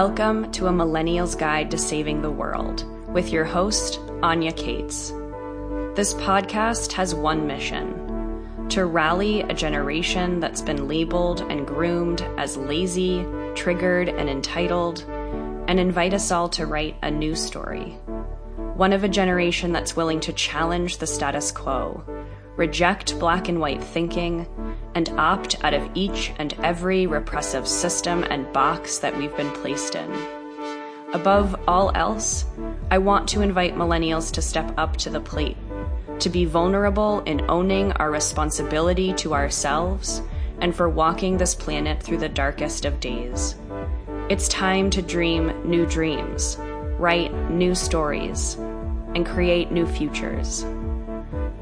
Welcome to a Millennial's Guide to Saving the World with your host, Anya Kaats. This podcast has one mission to rally a generation that's been labeled and groomed as lazy, triggered, and entitled, and invite us all to write a new story. One of a generation that's willing to challenge the status quo, reject black and white thinking, and opt out of each and every repressive system and box that we've been placed in. Above all else, I want to invite millennials to step up to the plate, to be vulnerable in owning our responsibility to ourselves and for walking this planet through the darkest of days. It's time to dream new dreams, write new stories, and create new futures.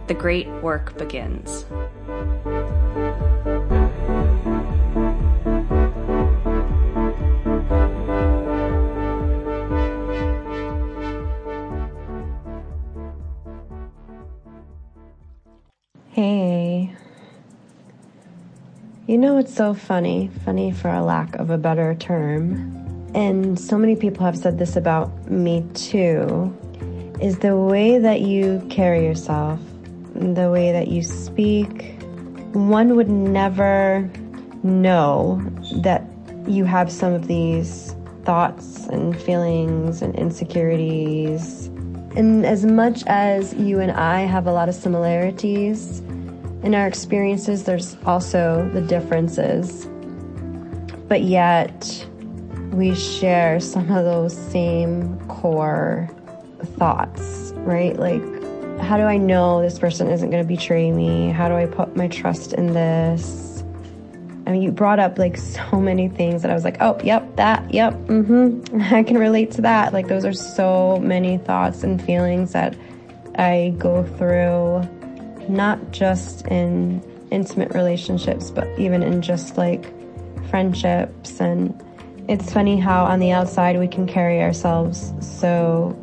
The great work begins. You know, it's so funny, funny for a lack of a better term. And so many people have said this about me too is the way that you carry yourself, the way that you speak. One would never know that you have some of these thoughts and feelings and insecurities. And as much as you and I have a lot of similarities, in our experiences, there's also the differences. But yet, we share some of those same core thoughts, right? Like, how do I know this person isn't going to betray me? How do I put my trust in this? I mean, you brought up like so many things that I was like, oh, yep, that, yep, mm-hmm. I can relate to that. Like, those are so many thoughts and feelings that I go through not just in intimate relationships, but even in just like friendships. And it's funny how on the outside we can carry ourselves so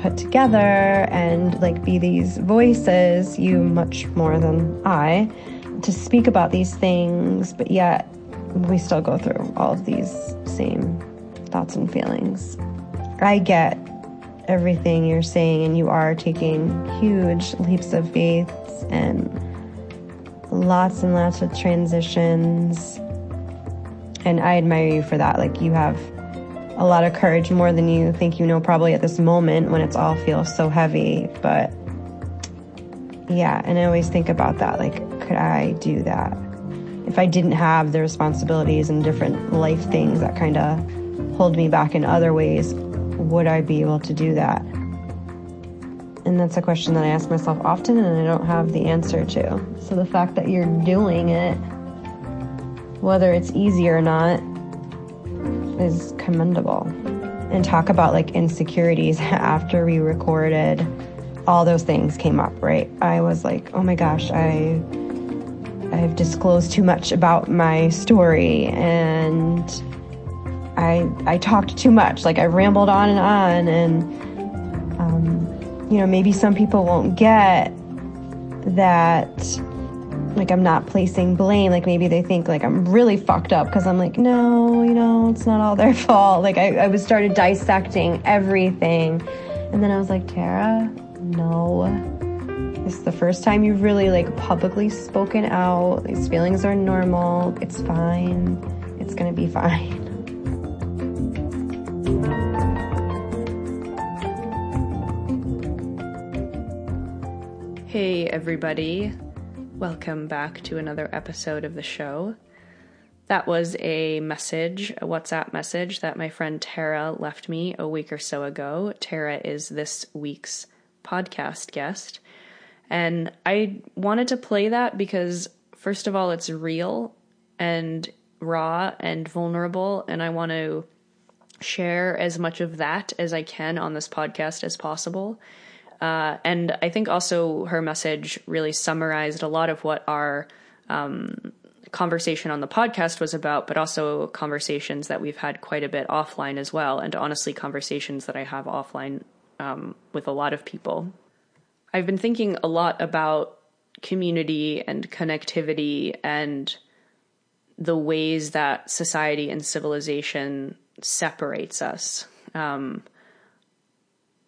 put together and like be these voices, you much more than I, to speak about these things, but yet we still go through all of these same thoughts and feelings. I get everything you're saying, and you are taking huge leaps of faith and lots and lots of transitions. And I admire you for that. Like, you have a lot of courage, more than you think you know, probably at this moment when it's all feels so heavy. But yeah, and I always think about that. Like, could I do that? If I didn't have the responsibilities and different life things that kind of hold me back in other ways, would I be able to do that? And that's a question that I ask myself often and I don't have the answer to. So the fact that you're doing it, whether it's easy or not, is commendable. And talk about like insecurities after we recorded, all those things came up, right? I was like, oh my gosh, I I've disclosed too much about my story and I I talked too much. Like I rambled on and on, and um, you know maybe some people won't get that. Like I'm not placing blame. Like maybe they think like I'm really fucked up because I'm like no, you know it's not all their fault. Like I, I was started dissecting everything, and then I was like Tarah, no. This is the first time you've really like publicly spoken out. These feelings are normal. It's fine. It's gonna be fine. Hey, everybody. Welcome back to another episode of the show. That was a message, a WhatsApp message that my friend Tarah left me a week or so ago. Tarah is this week's podcast guest. And I wanted to play that because, first of all, it's real and raw and vulnerable. And I want to share as much of that as I can on this podcast as possible. Uh, and I think also her message really summarized a lot of what our um, conversation on the podcast was about, but also conversations that we've had quite a bit offline as well. And honestly, conversations that I have offline um, with a lot of people. I've been thinking a lot about community and connectivity and the ways that society and civilization separates us. Um,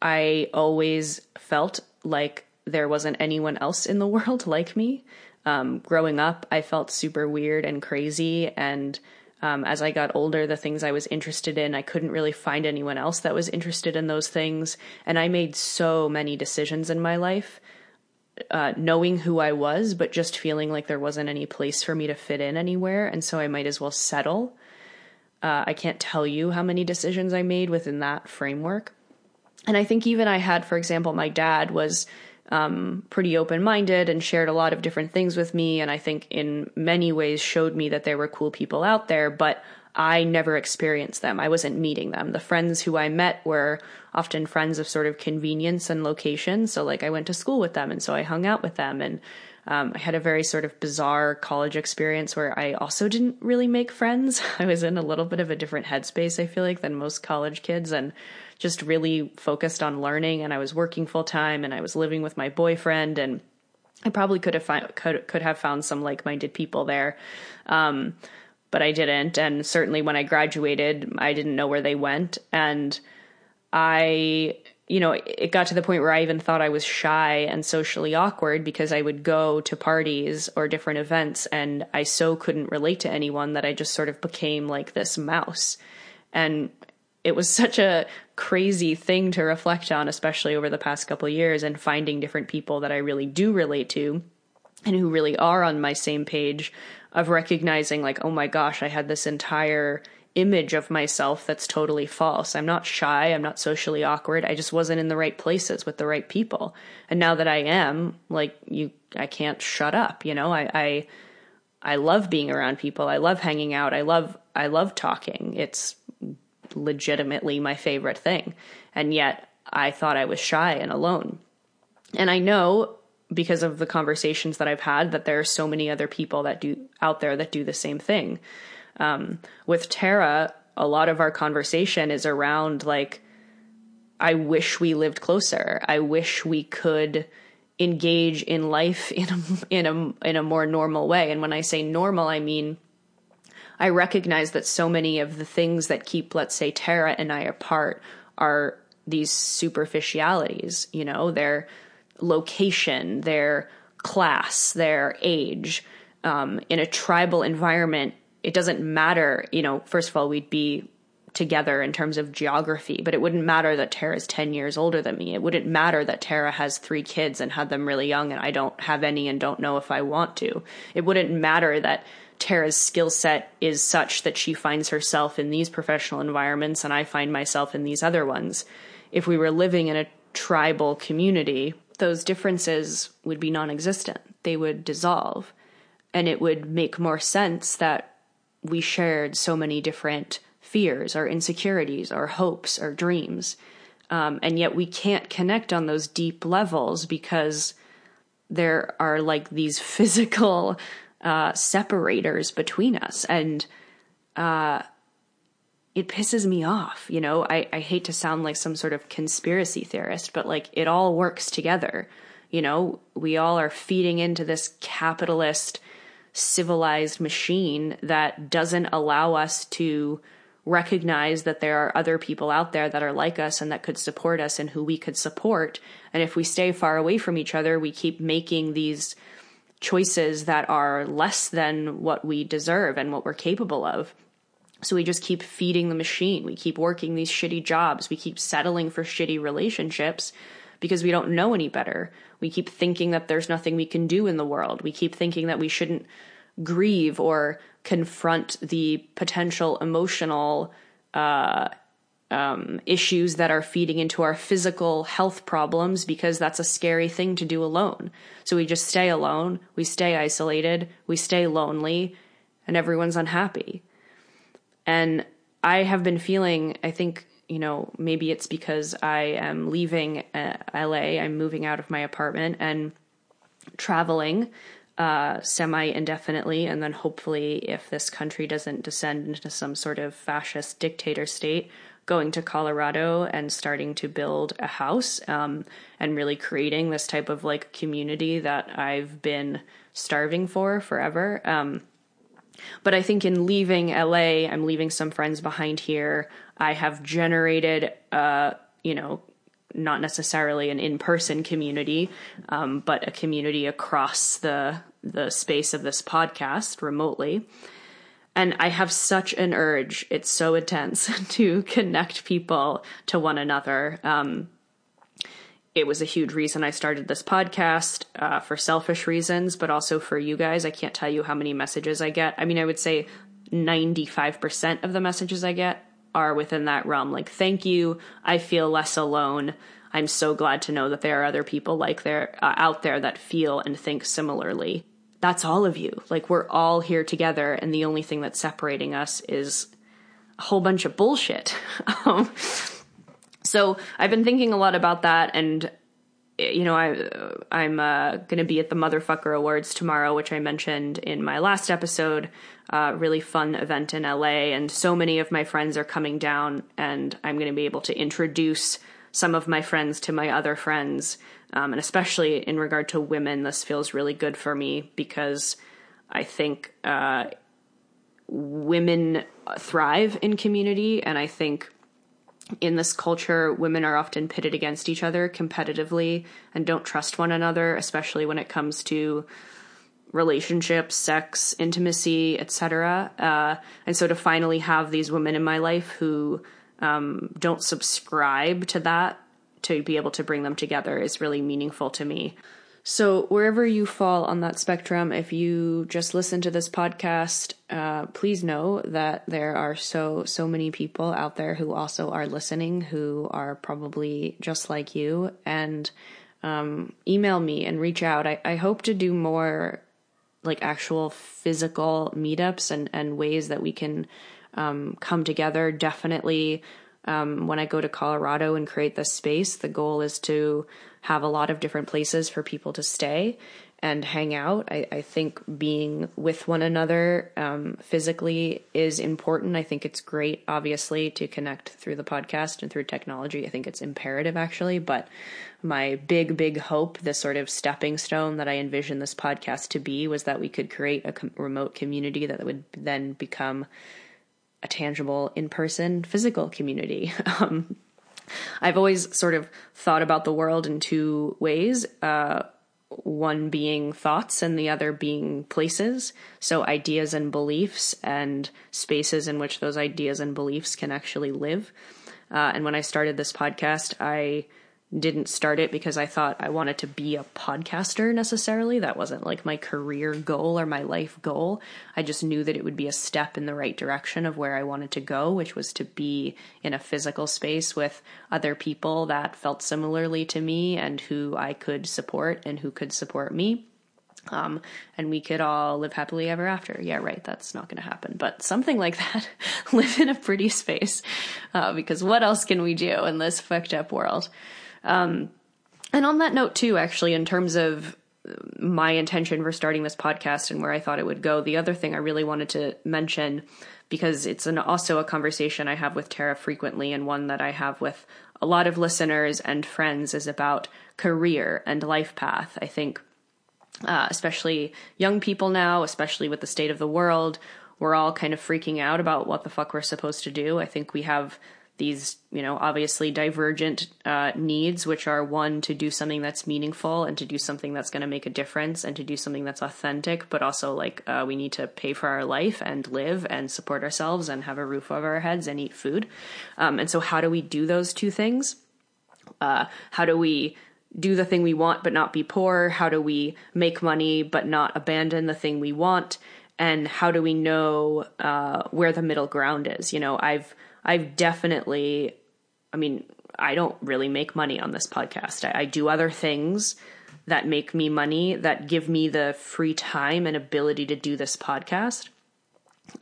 I always felt like there wasn't anyone else in the world like me. Um, growing up, I felt super weird and crazy. And um, as I got older, the things I was interested in, I couldn't really find anyone else that was interested in those things. And I made so many decisions in my life, uh, knowing who I was, but just feeling like there wasn't any place for me to fit in anywhere. And so I might as well settle. Uh, I can't tell you how many decisions I made within that framework. And I think even I had, for example, my dad was um, pretty open minded and shared a lot of different things with me. And I think in many ways showed me that there were cool people out there, but I never experienced them. I wasn't meeting them. The friends who I met were often friends of sort of convenience and location. So, like, I went to school with them, and so I hung out with them. And um, I had a very sort of bizarre college experience where I also didn't really make friends. I was in a little bit of a different headspace, I feel like, than most college kids. And just really focused on learning and I was working full time and I was living with my boyfriend and I probably could have could could have found some like-minded people there. Um, but I didn't and certainly when I graduated I didn't know where they went and I you know it got to the point where I even thought I was shy and socially awkward because I would go to parties or different events and I so couldn't relate to anyone that I just sort of became like this mouse. And it was such a crazy thing to reflect on, especially over the past couple years, and finding different people that I really do relate to and who really are on my same page of recognizing, like, oh my gosh, I had this entire image of myself that's totally false. I'm not shy. I'm not socially awkward. I just wasn't in the right places with the right people. And now that I am, like, you, I can't shut up. You know, I, I, I love being around people. I love hanging out. I love, I love talking. It's legitimately my favorite thing. And yet I thought I was shy and alone. And I know because of the conversations that I've had that there are so many other people that do out there that do the same thing. Um, with Tarah, a lot of our conversation is around like, I wish we lived closer. I wish we could engage in life in a, in a in a more normal way. And when I say normal, I mean I recognize that so many of the things that keep, let's say, Tarah and I apart are these superficialities, you know, their location, their class, their age. Um, in a tribal environment, it doesn't matter, you know, first of all, we'd be together in terms of geography, but it wouldn't matter that Tarah's 10 years older than me. It wouldn't matter that Tarah has three kids and had them really young and I don't have any and don't know if I want to. It wouldn't matter that Tarah's skill set is such that she finds herself in these professional environments and I find myself in these other ones. If we were living in a tribal community, those differences would be non existent. They would dissolve. And it would make more sense that we shared so many different fears, our insecurities, our hopes, our dreams. Um, and yet we can't connect on those deep levels because there are like these physical uh, separators between us. And uh, it pisses me off. You know, I, I hate to sound like some sort of conspiracy theorist, but like it all works together. You know, we all are feeding into this capitalist, civilized machine that doesn't allow us to recognize that there are other people out there that are like us and that could support us and who we could support. And if we stay far away from each other, we keep making these choices that are less than what we deserve and what we're capable of. So we just keep feeding the machine. We keep working these shitty jobs. We keep settling for shitty relationships because we don't know any better. We keep thinking that there's nothing we can do in the world. We keep thinking that we shouldn't grieve or confront the potential emotional uh, um, issues that are feeding into our physical health problems because that's a scary thing to do alone. So we just stay alone, we stay isolated, we stay lonely, and everyone's unhappy. And I have been feeling, I think, you know, maybe it's because I am leaving uh, LA, I'm moving out of my apartment and traveling uh, semi indefinitely, and then hopefully, if this country doesn't descend into some sort of fascist dictator state, going to Colorado and starting to build a house um, and really creating this type of like community that I've been starving for forever. Um, but I think in leaving LA, I'm leaving some friends behind here. I have generated, uh, you know, not necessarily an in-person community, um, but a community across the the space of this podcast remotely. And I have such an urge; it's so intense to connect people to one another. Um, it was a huge reason I started this podcast uh, for selfish reasons, but also for you guys. I can't tell you how many messages I get. I mean, I would say 95% of the messages I get are within that realm. Like, thank you. I feel less alone. I'm so glad to know that there are other people like there uh, out there that feel and think similarly. That's all of you. Like, we're all here together, and the only thing that's separating us is a whole bunch of bullshit. um, so I've been thinking a lot about that, and you know, I I'm uh, to be at the Motherfucker Awards tomorrow, which I mentioned in my last episode. Uh, really fun event in LA, and so many of my friends are coming down, and I'm to be able to introduce some of my friends to my other friends, um, and especially in regard to women, this feels really good for me because I think uh, women thrive in community, and I think in this culture, women are often pitted against each other competitively and don't trust one another, especially when it comes to relationships, sex, intimacy, etc. Uh, and so to finally have these women in my life who um, don't subscribe to that, to be able to bring them together is really meaningful to me. So, wherever you fall on that spectrum, if you just listen to this podcast, uh, please know that there are so, so many people out there who also are listening who are probably just like you. And um, email me and reach out. I, I hope to do more like actual physical meetups and, and ways that we can um, come together. Definitely um, when I go to Colorado and create this space, the goal is to have a lot of different places for people to stay and hang out. I, I think being with one another um, physically is important. I think it's great, obviously, to connect through the podcast and through technology. I think it's imperative, actually. But my big, big hope, the sort of stepping stone that I envisioned this podcast to be, was that we could create a com- remote community that would then become a tangible, in person, physical community. Um, I've always sort of thought about the world in two ways. Uh, one being thoughts and the other being places. So ideas and beliefs and spaces in which those ideas and beliefs can actually live. Uh, and when I started this podcast, I didn't start it because I thought I wanted to be a podcaster necessarily. That wasn't like my career goal or my life goal. I just knew that it would be a step in the right direction of where I wanted to go, which was to be in a physical space with other people that felt similarly to me and who I could support and who could support me. Um, and we could all live happily ever after. Yeah, right. That's not going to happen, but something like that. live in a pretty space, uh, because what else can we do in this fucked up world? Um, and on that note, too, actually, in terms of my intention for starting this podcast and where I thought it would go, the other thing I really wanted to mention, because it's an, also a conversation I have with Tarah frequently and one that I have with a lot of listeners and friends, is about career and life path. I think, uh, especially young people now, especially with the state of the world, we're all kind of freaking out about what the fuck we're supposed to do. I think we have these, you know, obviously divergent uh, needs, which are one to do something that's meaningful and to do something that's going to make a difference and to do something that's authentic, but also like uh, we need to pay for our life and live and support ourselves and have a roof over our heads and eat food. Um, and so, how do we do those two things? Uh, how do we do the thing we want but not be poor? How do we make money but not abandon the thing we want? And how do we know uh, where the middle ground is? You know, I've I've definitely, I mean, I don't really make money on this podcast. I, I do other things that make me money, that give me the free time and ability to do this podcast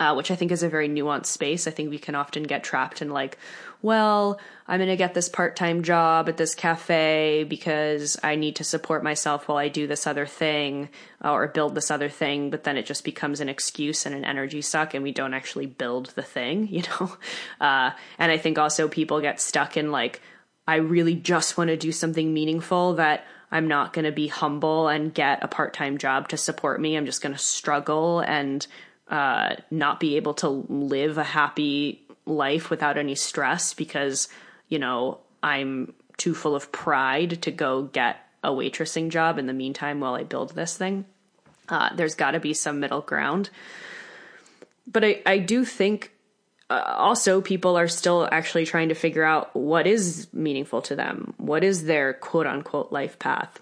uh, which I think is a very nuanced space. I think we can often get trapped in like, well, I'm going to get this part time job at this cafe because I need to support myself while I do this other thing uh, or build this other thing. But then it just becomes an excuse and an energy suck, and we don't actually build the thing, you know? Uh, and I think also people get stuck in like, I really just want to do something meaningful that I'm not going to be humble and get a part time job to support me. I'm just going to struggle and uh, not be able to live a happy life without any stress because, you know, I'm too full of pride to go get a waitressing job in the meantime while I build this thing. Uh, there's got to be some middle ground. But I, I do think uh, also people are still actually trying to figure out what is meaningful to them. What is their quote unquote life path?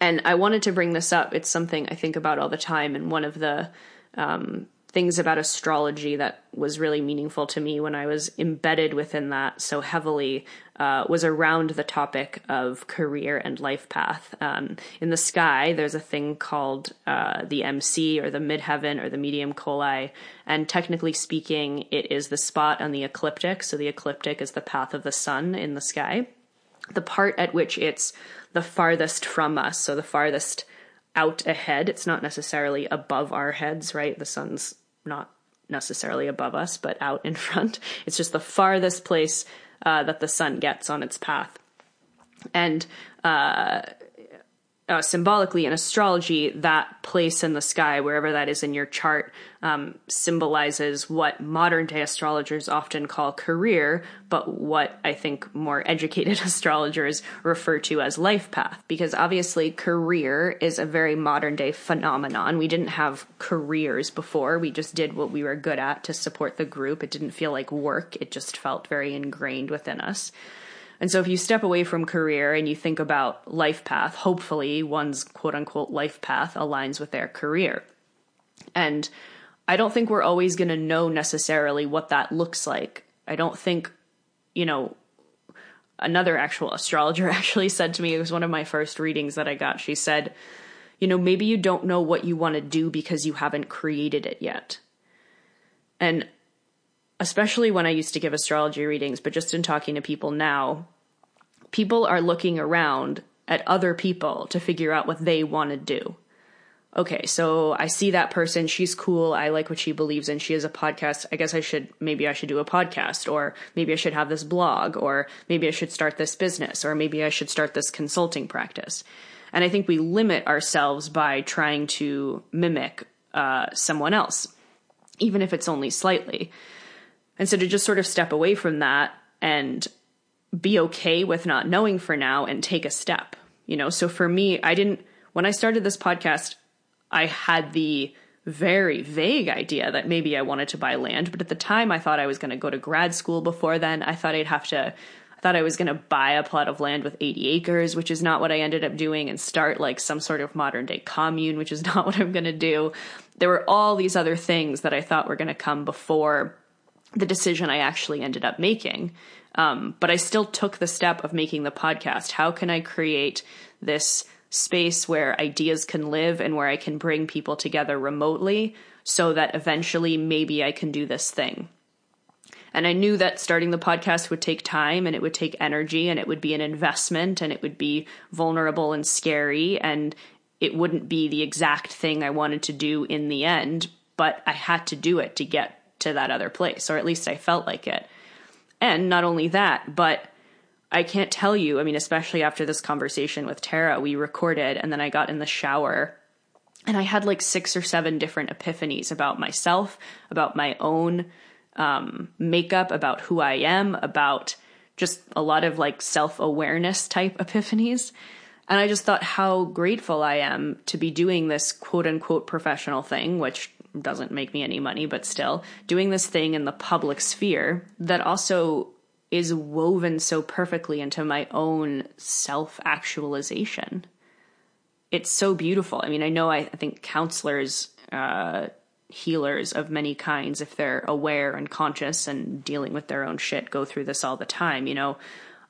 And I wanted to bring this up. It's something I think about all the time. And one of the um, things about astrology that was really meaningful to me when I was embedded within that so heavily uh, was around the topic of career and life path. Um, in the sky, there's a thing called uh, the MC or the midheaven or the medium coeli. and technically speaking, it is the spot on the ecliptic. So the ecliptic is the path of the sun in the sky. The part at which it's the farthest from us, so the farthest out ahead. It's not necessarily above our heads, right? The sun's not necessarily above us, but out in front. It's just the farthest place uh, that the sun gets on its path. And uh, uh, symbolically in astrology, that place in the sky, wherever that is in your chart, um, symbolizes what modern day astrologers often call career, but what I think more educated astrologers refer to as life path. Because obviously, career is a very modern day phenomenon. We didn't have careers before, we just did what we were good at to support the group. It didn't feel like work, it just felt very ingrained within us. And so if you step away from career and you think about life path, hopefully one's quote unquote life path aligns with their career. And I don't think we're always going to know necessarily what that looks like. I don't think, you know, another actual astrologer actually said to me, it was one of my first readings that I got. She said, you know, maybe you don't know what you want to do because you haven't created it yet. And especially when I used to give astrology readings, but just in talking to people now, people are looking around at other people to figure out what they want to do. Okay, so I see that person, she's cool, I like what she believes in, she has a podcast. I guess I should maybe I should do a podcast or maybe I should have this blog or maybe I should start this business or maybe I should start this consulting practice. And I think we limit ourselves by trying to mimic uh, someone else, even if it's only slightly. And so to just sort of step away from that and be okay with not knowing for now and take a step, you know? So for me, I didn't, when I started this podcast, I had the very vague idea that maybe I wanted to buy land, but at the time I thought I was going to go to grad school before then. I thought I'd have to I thought I was going to buy a plot of land with 80 acres, which is not what I ended up doing, and start like some sort of modern day commune, which is not what I'm going to do. There were all these other things that I thought were going to come before the decision I actually ended up making. Um, but I still took the step of making the podcast. How can I create this space where ideas can live and where I can bring people together remotely so that eventually maybe I can do this thing? And I knew that starting the podcast would take time and it would take energy and it would be an investment and it would be vulnerable and scary and it wouldn't be the exact thing I wanted to do in the end, but I had to do it to get to that other place, or at least I felt like it. And not only that, but I can't tell you, I mean, especially after this conversation with Tarah, we recorded and then I got in the shower and I had like six or seven different epiphanies about myself, about my own um, makeup, about who I am, about just a lot of like self awareness type epiphanies. And I just thought how grateful I am to be doing this quote unquote professional thing, which doesn't make me any money, but still doing this thing in the public sphere that also is woven so perfectly into my own self actualization. It's so beautiful. I mean, I know I, I think counselors, uh, healers of many kinds, if they're aware and conscious and dealing with their own shit, go through this all the time. You know,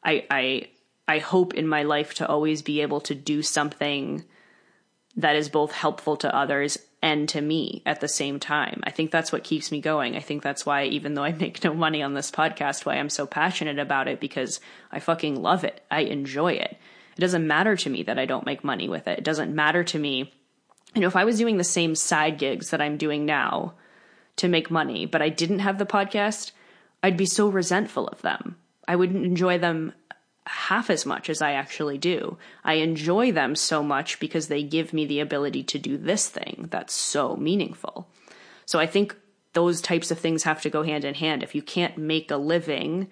I, I, I hope in my life to always be able to do something that is both helpful to others and to me at the same time. I think that's what keeps me going. I think that's why, even though I make no money on this podcast, why I'm so passionate about it because I fucking love it. I enjoy it. It doesn't matter to me that I don't make money with it. It doesn't matter to me. You know, if I was doing the same side gigs that I'm doing now to make money, but I didn't have the podcast, I'd be so resentful of them. I wouldn't enjoy them half as much as I actually do. I enjoy them so much because they give me the ability to do this thing that's so meaningful. So I think those types of things have to go hand in hand. If you can't make a living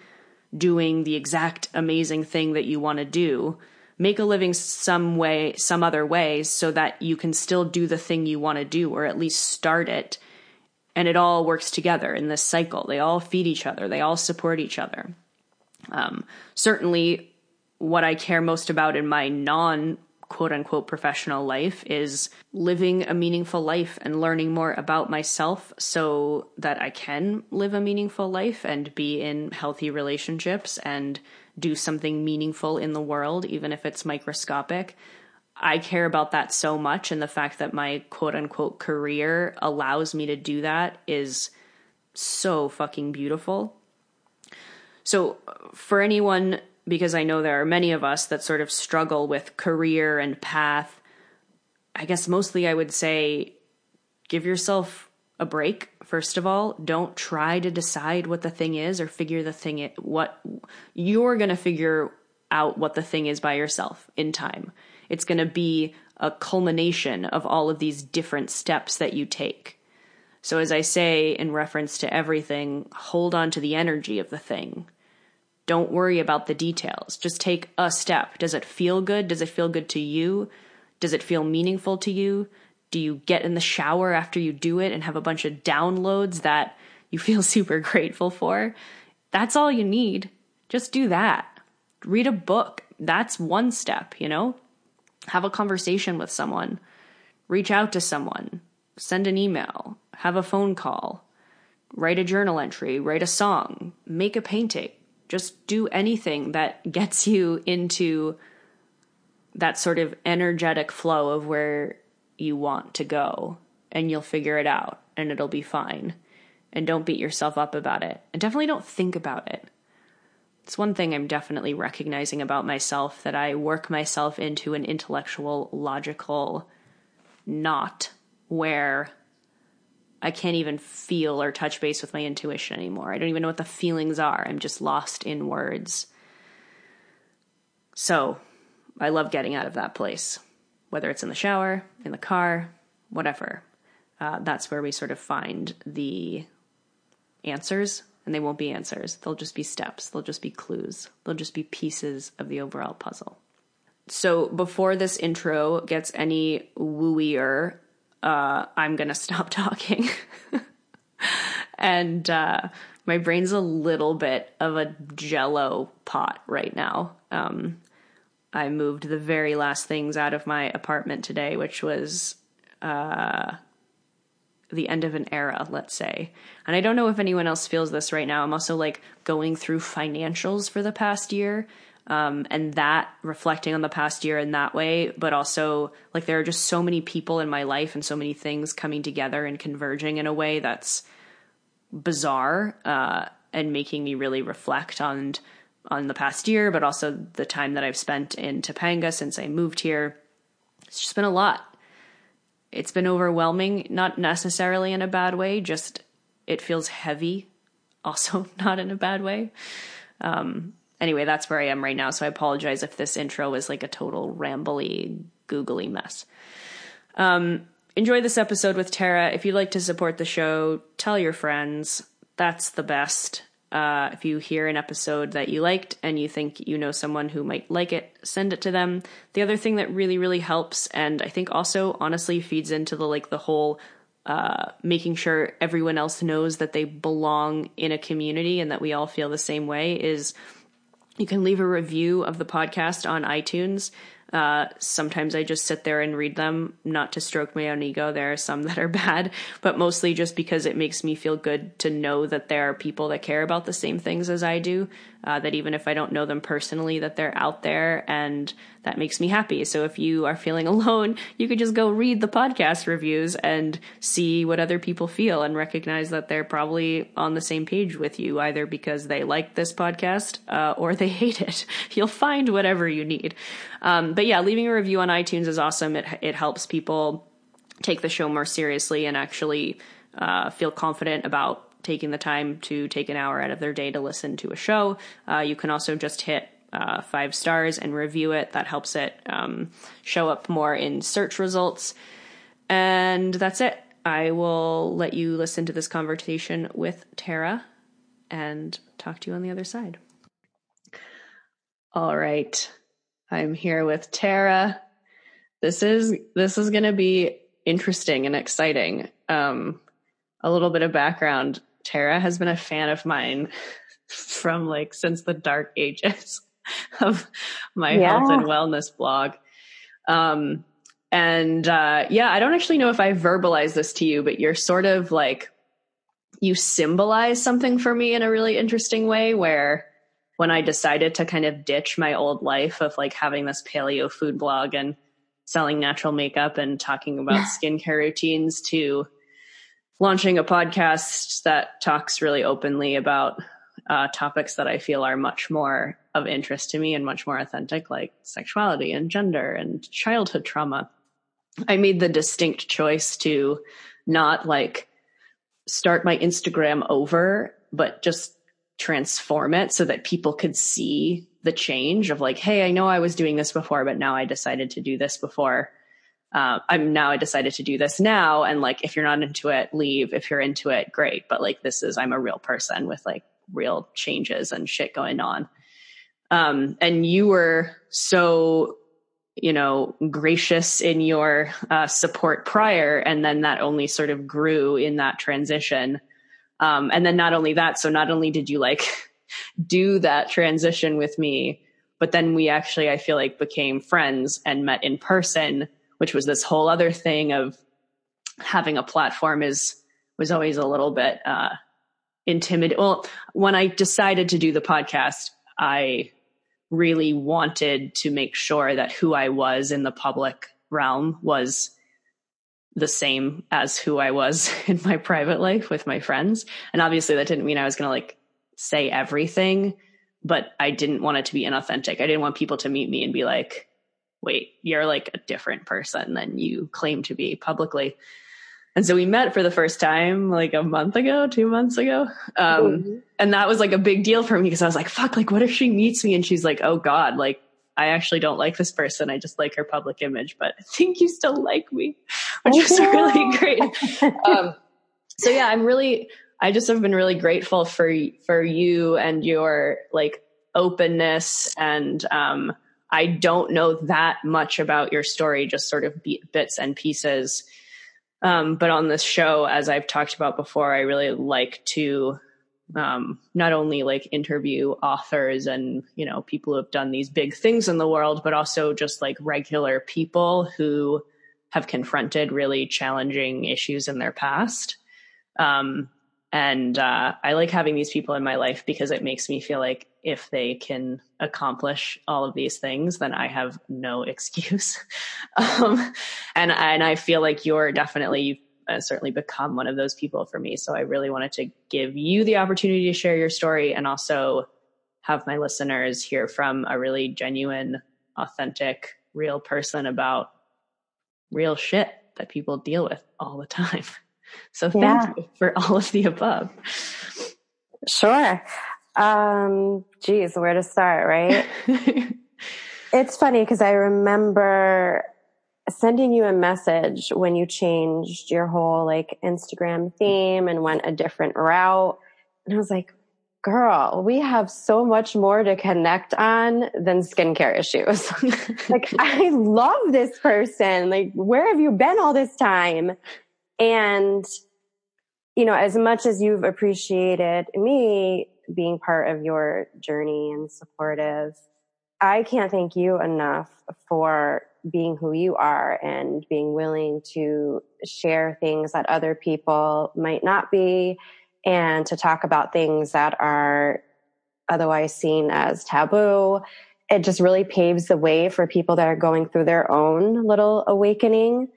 doing the exact amazing thing that you want to do, make a living some way, some other way so that you can still do the thing you want to do or at least start it. And it all works together in this cycle. They all feed each other, they all support each other. Um, certainly, what I care most about in my non quote unquote professional life is living a meaningful life and learning more about myself so that I can live a meaningful life and be in healthy relationships and do something meaningful in the world, even if it's microscopic. I care about that so much, and the fact that my quote unquote career allows me to do that is so fucking beautiful. So, uh, for anyone because I know there are many of us that sort of struggle with career and path. I guess mostly I would say give yourself a break first of all. Don't try to decide what the thing is or figure the thing it, what you're going to figure out what the thing is by yourself in time. It's going to be a culmination of all of these different steps that you take. So as i say in reference to everything hold on to the energy of the thing don't worry about the details. Just take a step. Does it feel good? Does it feel good to you? Does it feel meaningful to you? Do you get in the shower after you do it and have a bunch of downloads that you feel super grateful for? That's all you need. Just do that. Read a book. That's one step, you know? Have a conversation with someone. Reach out to someone. Send an email. Have a phone call. Write a journal entry. Write a song. Make a painting just do anything that gets you into that sort of energetic flow of where you want to go and you'll figure it out and it'll be fine. And don't beat yourself up about it. And definitely don't think about it. It's one thing I'm definitely recognizing about myself that I work myself into an intellectual, logical knot where I can't even feel or touch base with my intuition anymore. I don't even know what the feelings are. I'm just lost in words. So I love getting out of that place, whether it's in the shower, in the car, whatever. Uh, that's where we sort of find the answers, and they won't be answers. They'll just be steps, they'll just be clues, they'll just be pieces of the overall puzzle. So before this intro gets any wooier, uh, I'm going to stop talking. and uh, my brain's a little bit of a jello pot right now. Um, I moved the very last things out of my apartment today, which was uh, the end of an era, let's say. And I don't know if anyone else feels this right now. I'm also like going through financials for the past year um, and that reflecting on the past year in that way, but also like there are just so many people in my life and so many things coming together and converging in a way that's bizarre uh, and making me really reflect on on the past year, but also the time that I've spent in Topanga since I moved here. It's just been a lot. It's been overwhelming, not necessarily in a bad way, just it feels heavy, also not in a bad way. Um, anyway, that's where I am right now. So I apologize if this intro is like a total rambly, googly mess. Um, enjoy this episode with Tarah. If you'd like to support the show, tell your friends. That's the best. Uh, if you hear an episode that you liked and you think you know someone who might like it, send it to them. The other thing that really, really helps, and I think also honestly feeds into the like the whole uh, making sure everyone else knows that they belong in a community and that we all feel the same way is you can leave a review of the podcast on iTunes. Uh, sometimes I just sit there and read them, not to stroke my own ego. There are some that are bad, but mostly just because it makes me feel good to know that there are people that care about the same things as I do. Uh, that even if I don't know them personally, that they're out there and that makes me happy. So if you are feeling alone, you could just go read the podcast reviews and see what other people feel and recognize that they're probably on the same page with you, either because they like this podcast uh, or they hate it. You'll find whatever you need. Um, but yeah, leaving a review on iTunes is awesome. It it helps people take the show more seriously and actually uh, feel confident about taking the time to take an hour out of their day to listen to a show. Uh, you can also just hit uh, five stars and review it. That helps it um, show up more in search results. And that's it. I will let you listen to this conversation with Tarah and talk to you on the other side. All right. I'm here with Tarah. This is this is going to be interesting and exciting. Um, a little bit of background. Tarah has been a fan of mine from like since the dark ages of my yeah. health and wellness blog. Um, and uh, yeah, I don't actually know if I verbalize this to you, but you're sort of like you symbolize something for me in a really interesting way where when I decided to kind of ditch my old life of like having this paleo food blog and selling natural makeup and talking about skincare routines to launching a podcast that talks really openly about uh, topics that I feel are much more of interest to me and much more authentic, like sexuality and gender and childhood trauma. I made the distinct choice to not like start my Instagram over, but just transform it so that people could see the change of like, hey, I know I was doing this before, but now I decided to do this before. Uh, I'm now I decided to do this now. And like, if you're not into it, leave. If you're into it, great. But like, this is, I'm a real person with like real changes and shit going on. Um, and you were so, you know, gracious in your uh, support prior. And then that only sort of grew in that transition. Um, and then not only that, so not only did you like do that transition with me, but then we actually, I feel like became friends and met in person, which was this whole other thing of having a platform is, was always a little bit, uh, intimidated. Well, when I decided to do the podcast, I really wanted to make sure that who I was in the public realm was the same as who I was in my private life with my friends. And obviously that didn't mean I was going to like say everything, but I didn't want it to be inauthentic. I didn't want people to meet me and be like, wait, you're like a different person than you claim to be publicly. And so we met for the first time like a month ago, two months ago. Um, mm-hmm. and that was like a big deal for me because I was like, fuck, like, what if she meets me and she's like, oh God, like, I actually don't like this person. I just like her public image, but I think you still like me, which was really great. Um, so yeah, I'm really, I just have been really grateful for, for you and your like openness and, um, I don't know that much about your story, just sort of bits and pieces. Um, but on this show, as I've talked about before, I really like to um, not only like interview authors and you know people who have done these big things in the world, but also just like regular people who have confronted really challenging issues in their past. Um, and uh, I like having these people in my life because it makes me feel like if they can accomplish all of these things, then I have no excuse. um, and and I feel like you're definitely you've uh, certainly become one of those people for me. So I really wanted to give you the opportunity to share your story and also have my listeners hear from a really genuine, authentic, real person about real shit that people deal with all the time. So thank yeah. you for all of the above. Sure. Um, geez, where to start, right? it's funny because I remember sending you a message when you changed your whole like Instagram theme and went a different route. And I was like, girl, we have so much more to connect on than skincare issues. like, I love this person. Like, where have you been all this time? And, you know, as much as you've appreciated me being part of your journey and supportive, I can't thank you enough for being who you are and being willing to share things that other people might not be and to talk about things that are otherwise seen as taboo. It just really paves the way for people that are going through their own little awakening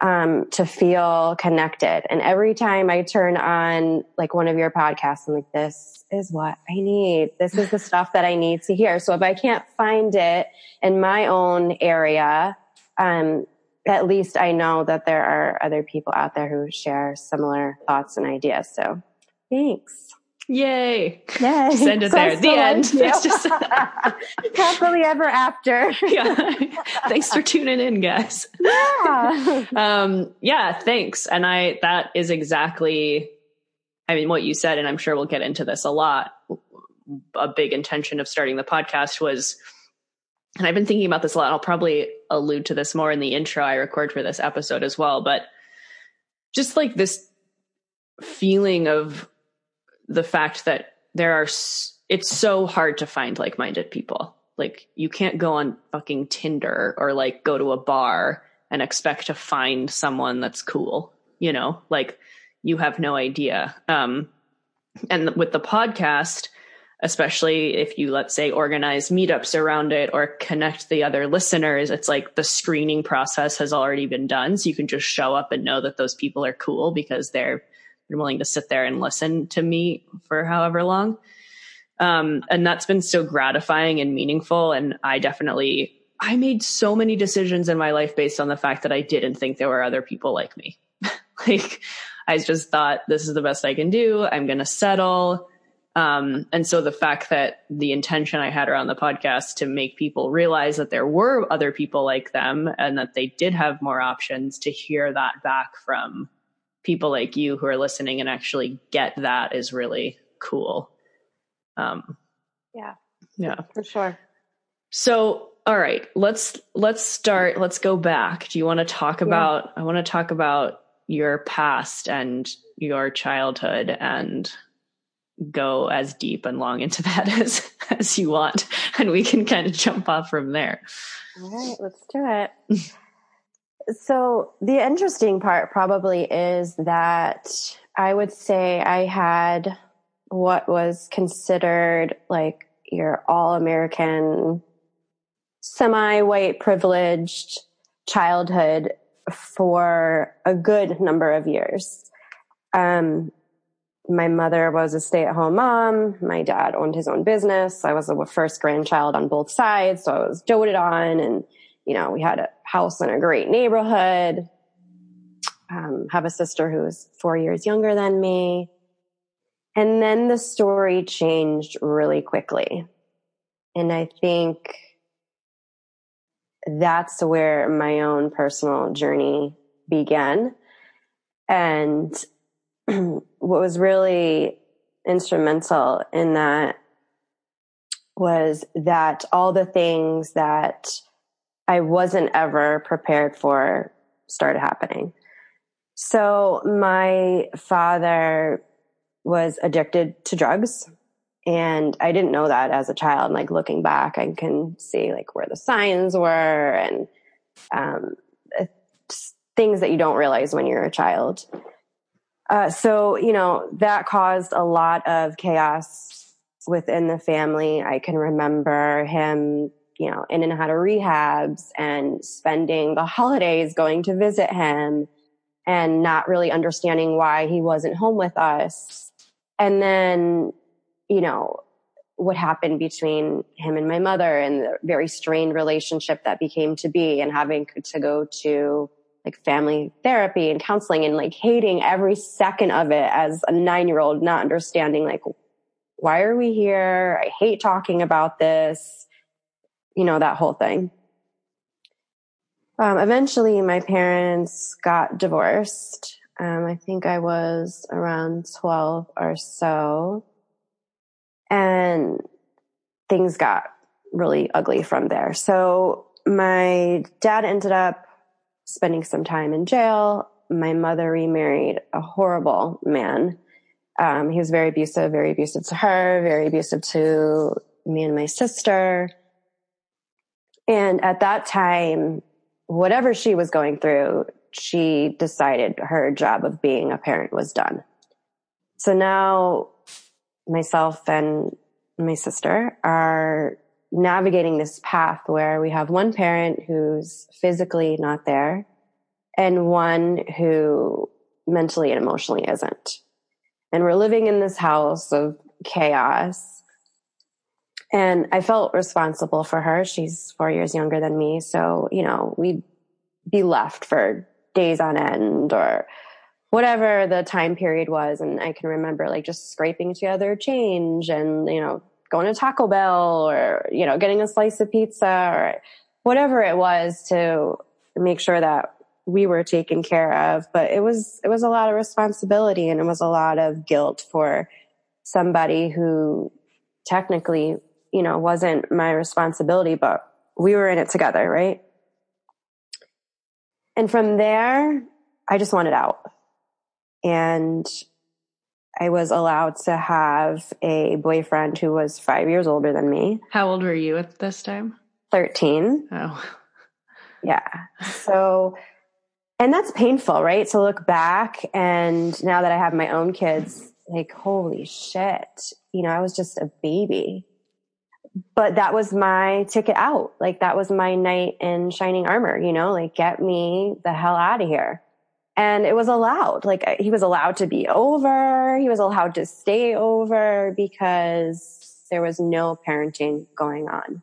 um, to feel connected. And every time I turn on like one of your podcasts, I'm like, this is what I need. This is the stuff that I need to hear. So if I can't find it in my own area, um, at least I know that there are other people out there who share similar thoughts and ideas. So thanks. Yay. Yay. Send it so there. The end. It's just happily ever after. yeah. Thanks for tuning in, guys. Yeah. um, yeah, thanks. And I, that is exactly, I mean, what you said, and I'm sure we'll get into this a lot. A big intention of starting the podcast was, and I've been thinking about this a lot. I'll probably allude to this more in the intro I record for this episode as well, but just like this feeling of the fact that there are it's so hard to find like-minded people. Like you can't go on fucking tinder or like go to a bar and expect to find someone that's cool you know? Like you have no idea. Um and with the podcast especially if you let's say organize meetups around it or connect the other listeners it's like the screening process has already been done. So you can just show up and know that those people are cool because they're willing to sit there and listen to me for however long. Um, and that's been so gratifying and meaningful. And I definitely, I made so many decisions in my life based on the fact that I didn't think there were other people like me. like, I just thought this is the best I can do. I'm going to settle. Um, and so the fact that the intention I had around the podcast to make people realize that there were other people like them and that they did have more options to hear that back from people like you who are listening and actually get that is really cool. Um, yeah. Yeah. For sure. So, all right, let's let's start. Let's go back. Do you want to talk about. I want to talk about your past and your childhood and go as deep and long into that as as you want and we can kind of jump off from there. All right, let's do it. So the interesting part probably is that I would say I had what was considered like your all American, semi white privileged childhood for a good number of years. Um, my mother was a stay at home mom. My dad owned his own business. I was the first grandchild on both sides. So I was doted on and you know, we had a house in a great neighborhood. Um, have a sister who's four years younger than me. And then the story changed really quickly. And I think that's where my own personal journey began. And what was really instrumental in that was that all the things that I wasn't ever prepared for started happening. So my father was addicted to drugs and I didn't know that as a child. Like looking back, I can see like where the signs were and um, things that you don't realize when you're a child. Uh, so you know that caused a lot of chaos within the family. I can remember him you know, in and out of rehabs and spending the holidays going to visit him and not really understanding why he wasn't home with us. And then, you know, what happened between him and my mother and the very strained relationship that became to be and having to go to like family therapy and counseling and like hating every second of it as a nine year old, not understanding like, why are we here? I hate talking about this you know, that whole thing. Um, eventually, my parents got divorced. Um, I think I was around 12 or so. And things got really ugly from there. So my dad ended up spending some time in jail. My mother remarried a horrible man. Um, he was very abusive, very abusive to her, very abusive to me and my sister. And at that time, whatever she was going through, she decided her job of being a parent was done. So now myself and my sister are navigating this path where we have one parent who's physically not there and one who mentally and emotionally isn't. And we're living in this house of chaos and I felt responsible for her. She's four years younger than me. So, you know, we'd be left for days on end or whatever the time period was. And I can remember like just scraping together change and, you know, going to Taco Bell or, you know, getting a slice of pizza or whatever it was to make sure that we were taken care of. But it was, it was a lot of responsibility and it was a lot of guilt for somebody who technically, you know, wasn't my responsibility, but we were in it together, right? And from there, I just wanted out. And I was allowed to have a boyfriend who was five years older than me. How old were you at this time? 13. Oh. Yeah. So, and that's painful, right? To look back and now that I have my own kids, like, holy shit, you know, I was just a baby. But that was my ticket out. Like, that was my knight in shining armor, you know, like, get me the hell out of here. And it was allowed. Like he was allowed to be over. He was allowed to stay over because there was no parenting going on.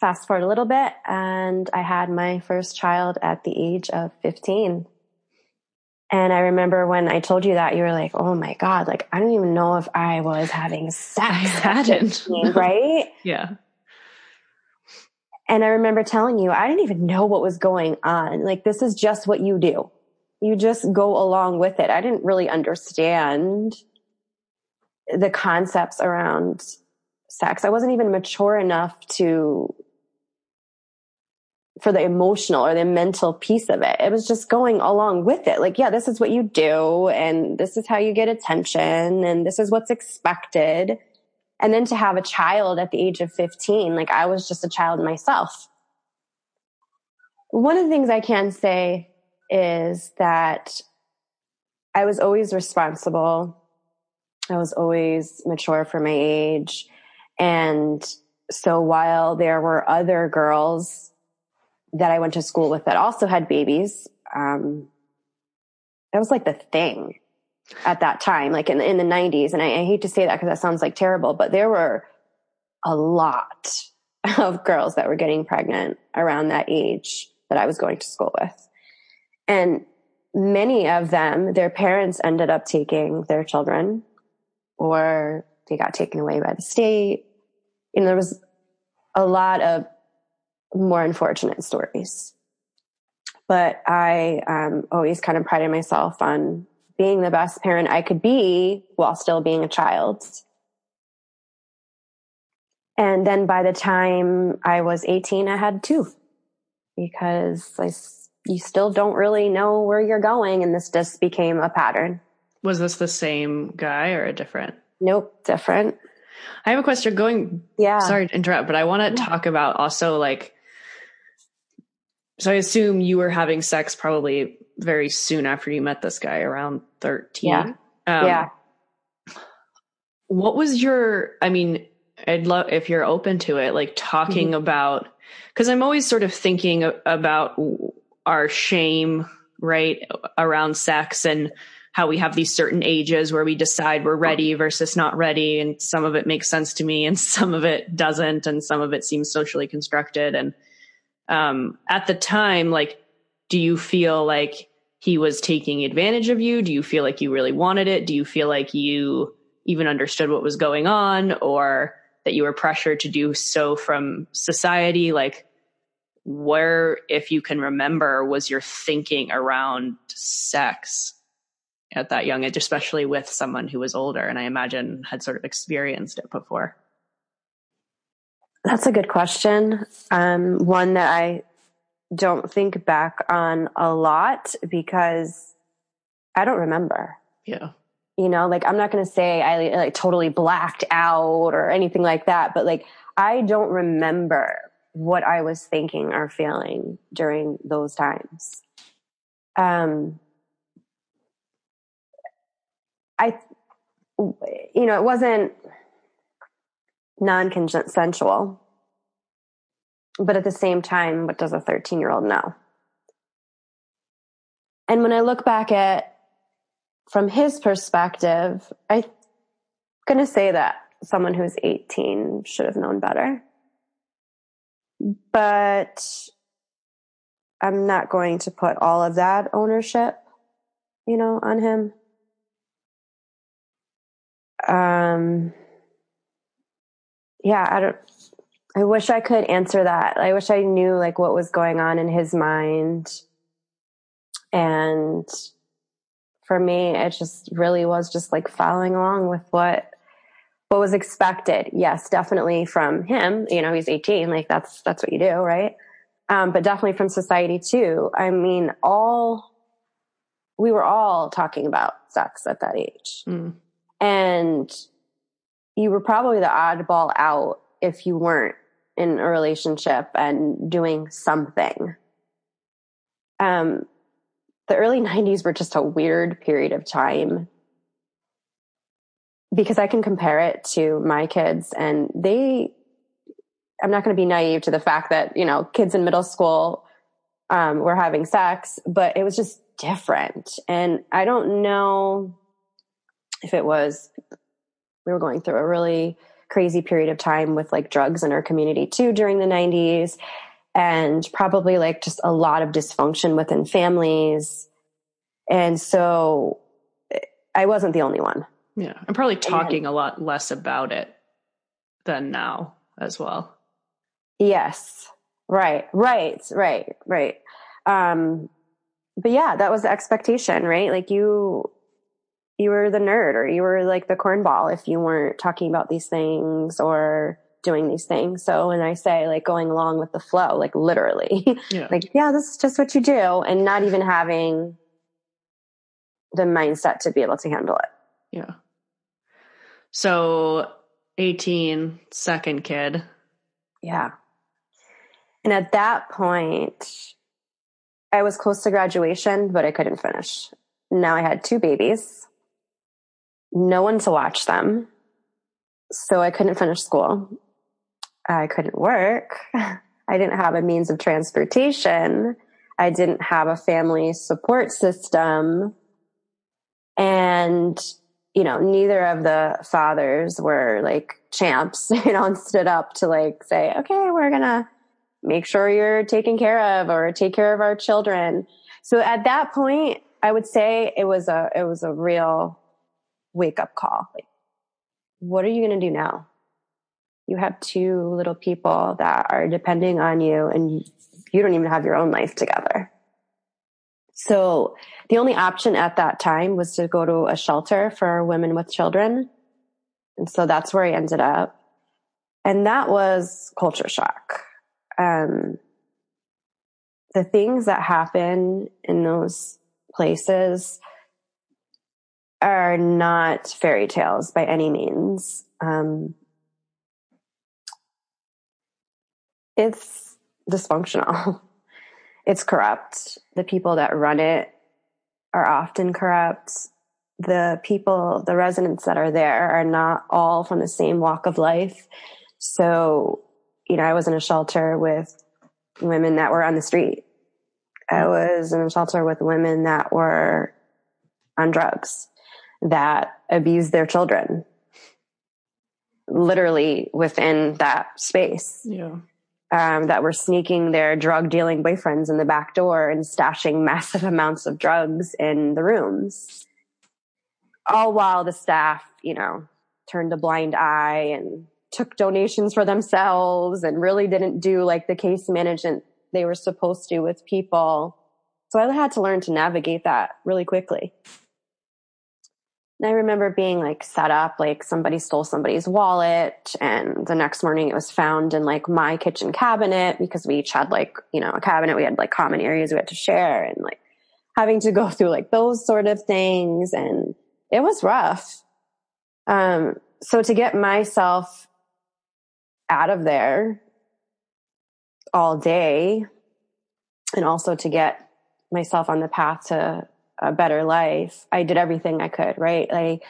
Fast forward a little bit and i had my first child at the age of 15 and i remember when i told you that you were like oh my god like i don't even know if i was having sex I hadn't right yeah and I remember telling you, I didn't even know what was going on. Like, this is just what you do. You just go along with it. I didn't really understand the concepts around sex. I wasn't even mature enough to, for the emotional or the mental piece of it. It was just going along with it. Like, yeah, this is what you do and this is how you get attention and this is what's expected and then to have a child at the age of 15, like I was just a child myself. One of the things I can say is that I was always responsible. I was always mature for my age. And so while there were other girls that I went to school with that also had babies, um, that was like the thing at that time, like in the, in the 90s. And I, I hate to say that because that sounds like terrible, but there were a lot of girls that were getting pregnant around that age that I was going to school with. And many of them, their parents ended up taking their children or they got taken away by the state. You know, there was a lot of more unfortunate stories. But I um, always kind of prided myself on being the best parent I could be while still being a child. And then by the time I was 18, I had two because I, you still don't really know where you're going. And this just became a pattern. Was this the same guy or a different? Nope, different. I have a question going. Yeah. Sorry to interrupt, but I want to yeah. talk about also like, so I assume you were having sex probably very soon after you met this guy around 13. Yeah. Um, yeah. What was your, I mean, I'd love if you're open to it, like talking mm-hmm. about, cause I'm always sort of thinking about our shame, right, around sex and how we have these certain ages where we decide we're ready versus not ready. And some of it makes sense to me and some of it doesn't. And some of it seems socially constructed. And, um, at the time, like, do you feel like he was taking advantage of you? Do you feel like you really wanted it? Do you feel like you even understood what was going on or that you were pressured to do so from society? Like, where, if you can remember, was your thinking around sex at that young age, especially with someone who was older and I imagine had sort of experienced it before? That's a good question. Um, one that I don't think back on a lot because I don't remember. Yeah. You know, like I'm not going to say I like totally blacked out or anything like that, but like I don't remember what I was thinking or feeling during those times. Um, I, you know, it wasn't non consensual but at the same time, what does a 13 year old know? And when I look back at from his perspective, I'm going to say that someone who's 18 should have known better. But I'm not going to put all of that ownership, you know, on him. Um, yeah, I don't, I wish I could answer that. I wish I knew like what was going on in his mind. And for me, it just really was just like following along with what, what was expected. Yes, definitely from him. You know, he's 18. Like that's, that's what you do, right? Um, but definitely from society too. I mean, all, we were all talking about sex at that age. Mm. And you were probably the oddball out if you weren't in a relationship and doing something. Um, the early 90s were just a weird period of time because I can compare it to my kids and they, I'm not going to be naive to the fact that, you know, kids in middle school, um, were having sex, but it was just different. And I don't know if it was, we were going through a really crazy period of time with like drugs in our community too during the 90s and probably like just a lot of dysfunction within families. And so I wasn't the only one. Yeah. I'm probably talking and, a lot less about it than now as well. Yes. Right. Right. Right. Right. Um, but yeah, that was the expectation, right? Like you, you were the nerd or you were like the cornball if you weren't talking about these things or doing these things. So when I say like going along with the flow, like literally, yeah. like, yeah, this is just what you do and not even having the mindset to be able to handle it. Yeah. So 18, second kid. Yeah. And at that point, I was close to graduation, but I couldn't finish. Now I had two babies no one to watch them. So I couldn't finish school. I couldn't work. I didn't have a means of transportation. I didn't have a family support system. And, you know, neither of the fathers were like champs, you know, and stood up to like say, okay, we're going to make sure you're taken care of or take care of our children. So at that point, I would say it was a, it was a real wake up call. Like, what are you going to do now? You have two little people that are depending on you and you don't even have your own life together. So the only option at that time was to go to a shelter for women with children. And so that's where I ended up. And that was culture shock. Um, the things that happen in those places are not fairy tales by any means. Um, it's dysfunctional. it's corrupt. The people that run it are often corrupt. The people, the residents that are there are not all from the same walk of life. So, you know, I was in a shelter with women that were on the street. I was in a shelter with women that were on drugs that abuse their children literally within that space. Yeah. Um, that were sneaking their drug dealing boyfriends in the back door and stashing massive amounts of drugs in the rooms. All while the staff, you know, turned a blind eye and took donations for themselves and really didn't do like the case management they were supposed to with people. So I had to learn to navigate that really quickly. I remember being like set up, like somebody stole somebody's wallet and the next morning it was found in like my kitchen cabinet because we each had like, you know, a cabinet. We had like common areas we had to share and like having to go through like those sort of things. And it was rough. Um, so to get myself out of there all day and also to get myself on the path to a better life, I did everything I could, right? I,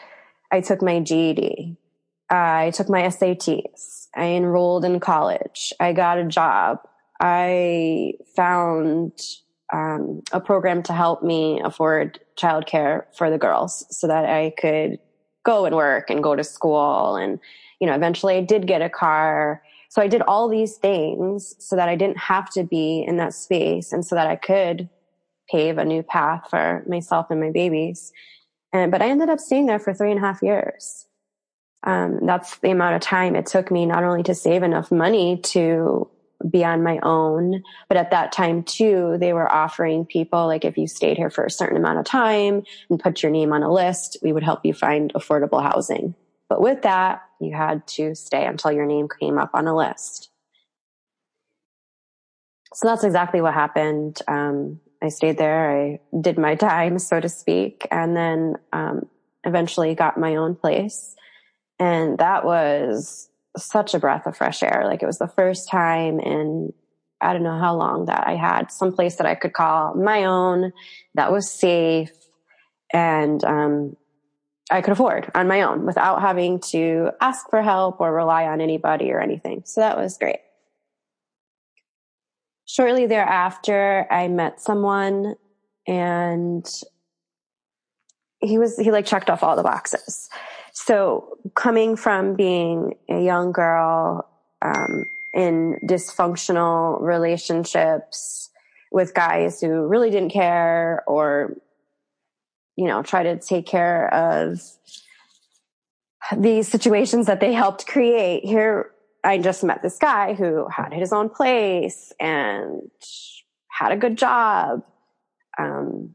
I took my GED. I took my SATs. I enrolled in college. I got a job. I found um, a program to help me afford childcare for the girls so that I could go and work and go to school. And, you know, eventually I did get a car, So I did all these things so that I didn't have to be in that space and so that I could pave a new path for myself and my babies. And, but I ended up staying there for three and a half years. Um, that's the amount of time it took me not only to save enough money to be on my own, but at that time too, they were offering people like if you stayed here for a certain amount of time and put your name on a list, we would help you find affordable housing. But with that, you had to stay until your name came up on a list. So that's exactly what happened. Um, I stayed there. I did my time, so to speak, and then um, eventually got my own place. And that was such a breath of fresh air. Like it was the first time in I don't know how long that I had some place that I could call my own that was safe and um, I could afford on my own without having to ask for help or rely on anybody or anything. So that was great. Shortly thereafter, I met someone and he was, he like checked off all the boxes. So coming from being a young girl, um, in dysfunctional relationships with guys who really didn't care or you know, try to take care of these situations that they helped create. Here, I just met this guy who had his own place and had a good job, um,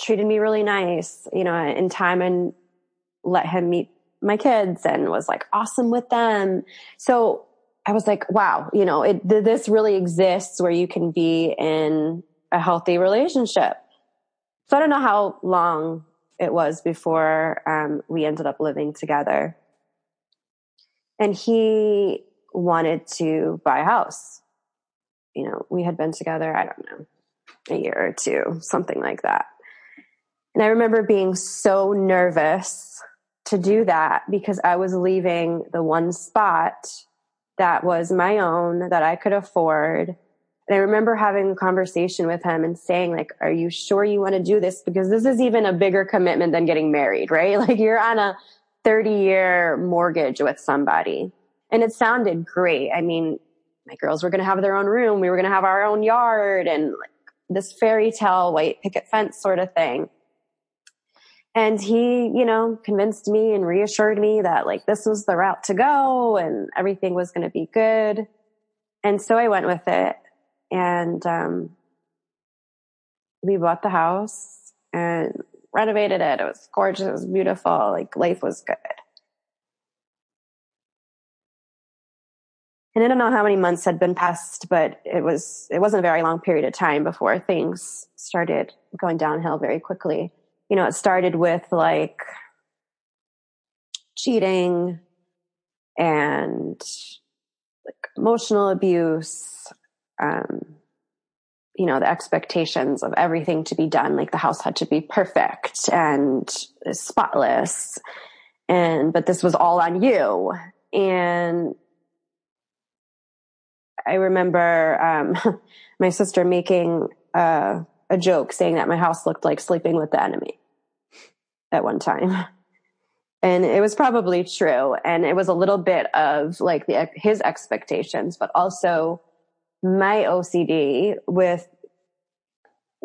treated me really nice, you know, in time and let him meet my kids and was like awesome with them. So I was like, wow, you know, it, this really exists where you can be in a healthy relationship. So I don't know how long it was before um, we ended up living together. And he wanted to buy a house. You know, we had been together, I don't know, a year or two, something like that. And I remember being so nervous to do that because I was leaving the one spot that was my own that I could afford and I remember having a conversation with him and saying, like, are you sure you want to do this? Because this is even a bigger commitment than getting married, right? Like you're on a 30 year mortgage with somebody. And it sounded great. I mean, my girls were going to have their own room. We were going to have our own yard and like this fairy tale white picket fence sort of thing. And he, you know, convinced me and reassured me that like this was the route to go and everything was going to be good. And so I went with it and um, we bought the house and renovated it. It was gorgeous. It was beautiful. Like life was good. And I don't know how many months had been passed, but it was it wasn't a very long period of time before things started going downhill very quickly. You know, it started with like cheating and like emotional abuse um, you know, the expectations of everything to be done. Like the house had to be perfect and spotless. And, but this was all on you. And I remember, um, my sister making, uh, a joke saying that my house looked like sleeping with the enemy at one time. And it was probably true. And it was a little bit of like the, his expectations, but also my OCD with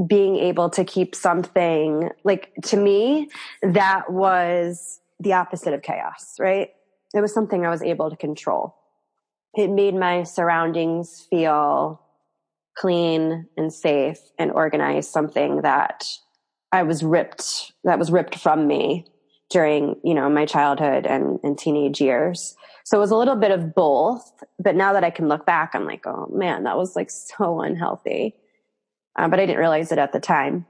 being able to keep something like to me that was the opposite of chaos, right? It was something I was able to control. It made my surroundings feel clean and safe and organized, something that I was ripped, that was ripped from me during, you know, my childhood and, and teenage years. So it was a little bit of both. But now that I can look back, I'm like, oh man, that was like so unhealthy. Uh, but I didn't realize it at the time.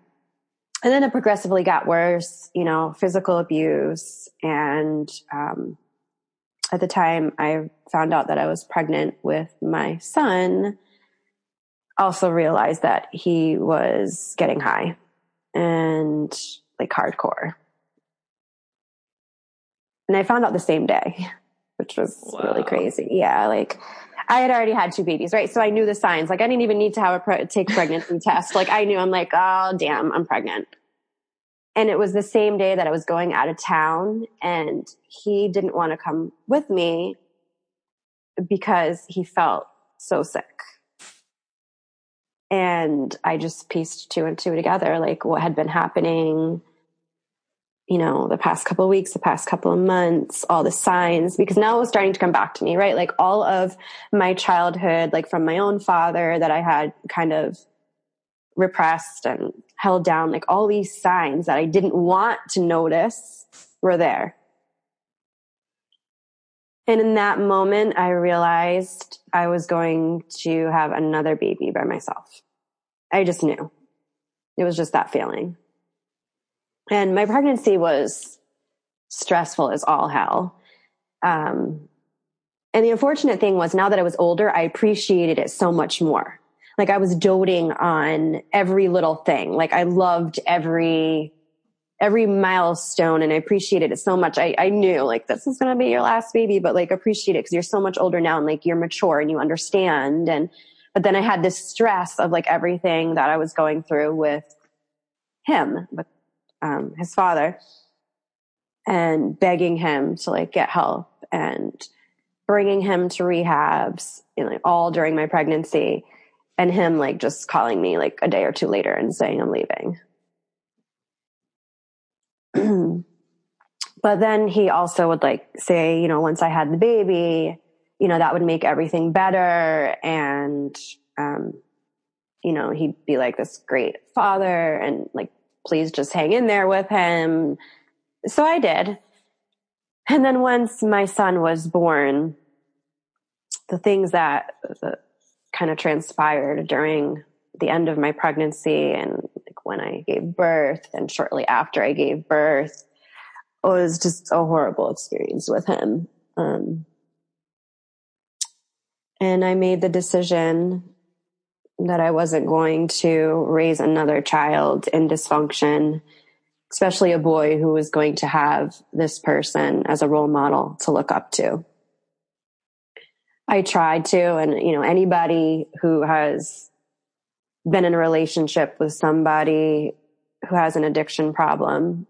And then it progressively got worse, you know, physical abuse. And um, at the time, I found out that I was pregnant with my son. Also realized that he was getting high and like hardcore. And I found out the same day which was wow. really crazy. Yeah, like I had already had two babies, right? So I knew the signs. Like I didn't even need to have a pre- take pregnancy test. Like I knew I'm like, oh damn, I'm pregnant. And it was the same day that I was going out of town and he didn't want to come with me because he felt so sick. And I just pieced two and two together, like what had been happening, you know, the past couple of weeks, the past couple of months, all the signs, because now it was starting to come back to me, right? Like all of my childhood, like from my own father that I had kind of repressed and held down, like all these signs that I didn't want to notice were there. And in that moment, I realized I was going to have another baby by myself. I just knew. It was just that feeling. And my pregnancy was stressful as all hell. Um, and the unfortunate thing was now that I was older, I appreciated it so much more. Like I was doting on every little thing. Like I loved every every milestone and I appreciated it so much. I, I knew like this is going to be your last baby, but like appreciate it because you're so much older now and like you're mature and you understand. And, but then I had this stress of like everything that I was going through with him, with, um, his father and begging him to like get help and bringing him to rehabs, you know, all during my pregnancy and him like just calling me like a day or two later and saying I'm leaving. but then he also would like say, you know, once I had the baby, you know, that would make everything better. And, um, you know, he'd be like this great father and like, please just hang in there with him. So I did. And then once my son was born, the things that, that kind of transpired during the end of my pregnancy and like when I gave birth and shortly after I gave birth was just a horrible experience with him. Um, and I made the decision that I wasn't going to raise another child in dysfunction, especially a boy who was going to have this person as a role model to look up to. I tried to, and you know, anybody who has been in a relationship with somebody who has an addiction problem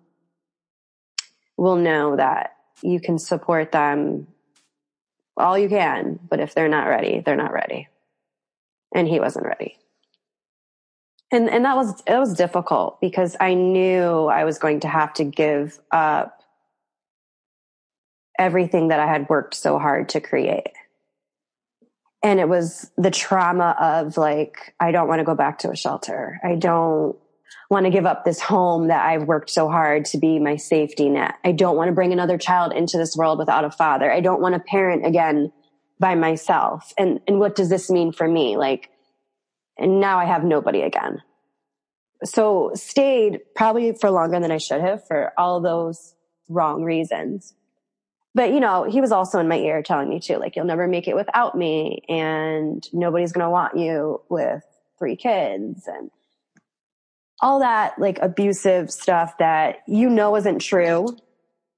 will know that you can support them all you can, but if they're not ready, they're not ready. And he wasn't ready. And and that was it was difficult because I knew I was going to have to give up everything that I had worked so hard to create. And it was the trauma of like i don't want to go back to a shelter. I don't want to give up this home that i've worked so hard to be my safety net. I don't want to bring another child into this world without a father. I don't want to parent again by myself and and what does this mean for me like and now i have nobody again so stayed probably for longer than i should have for all those wrong reasons but you know, he was also in my ear telling me too, like, you'll never make it without me and nobody's going to want you with three kids and all that like abusive stuff that you know isn't true,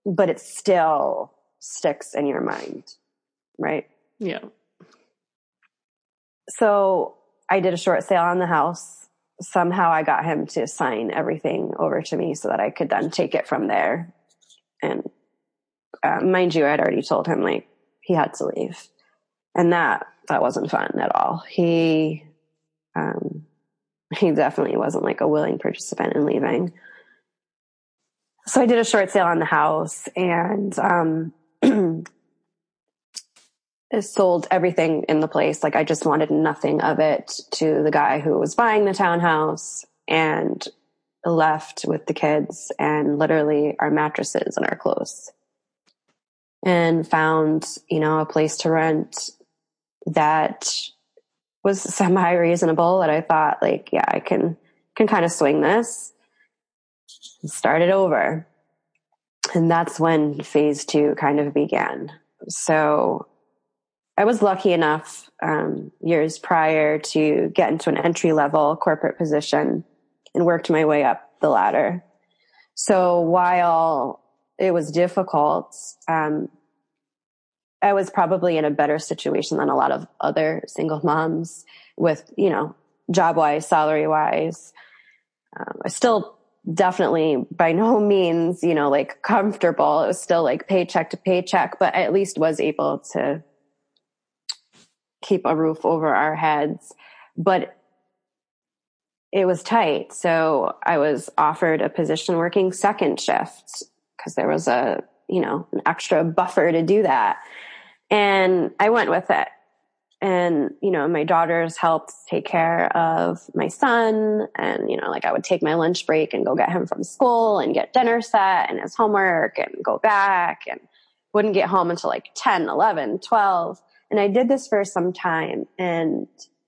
but it still sticks in your mind. Right. Yeah. So I did a short sale on the house. Somehow I got him to sign everything over to me so that I could then take it from there and uh, mind you, I had already told him like he had to leave, and that that wasn't fun at all. He um, he definitely wasn't like a willing participant in leaving. So I did a short sale on the house and um, sold everything in the place. Like I just wanted nothing of it to the guy who was buying the townhouse and left with the kids and literally our mattresses and our clothes and found, you know, a place to rent that was semi reasonable that I thought like, yeah, I can, can kind of swing this and start it over. And that's when phase two kind of began. So I was lucky enough, um, years prior to get into an entry level corporate position and worked my way up the ladder. So while it was difficult. Um, I was probably in a better situation than a lot of other single moms with, you know, job wise, salary wise. Um, I still definitely by no means, you know, like comfortable. It was still like paycheck to paycheck, but I at least was able to keep a roof over our heads. But it was tight. So I was offered a position working second shift because there was a, you know, an extra buffer to do that. And I went with it. And, you know, my daughters helped take care of my son. And, you know, like I would take my lunch break and go get him from school and get dinner set and his homework and go back and wouldn't get home until like 10, 11, 12. And I did this for some time and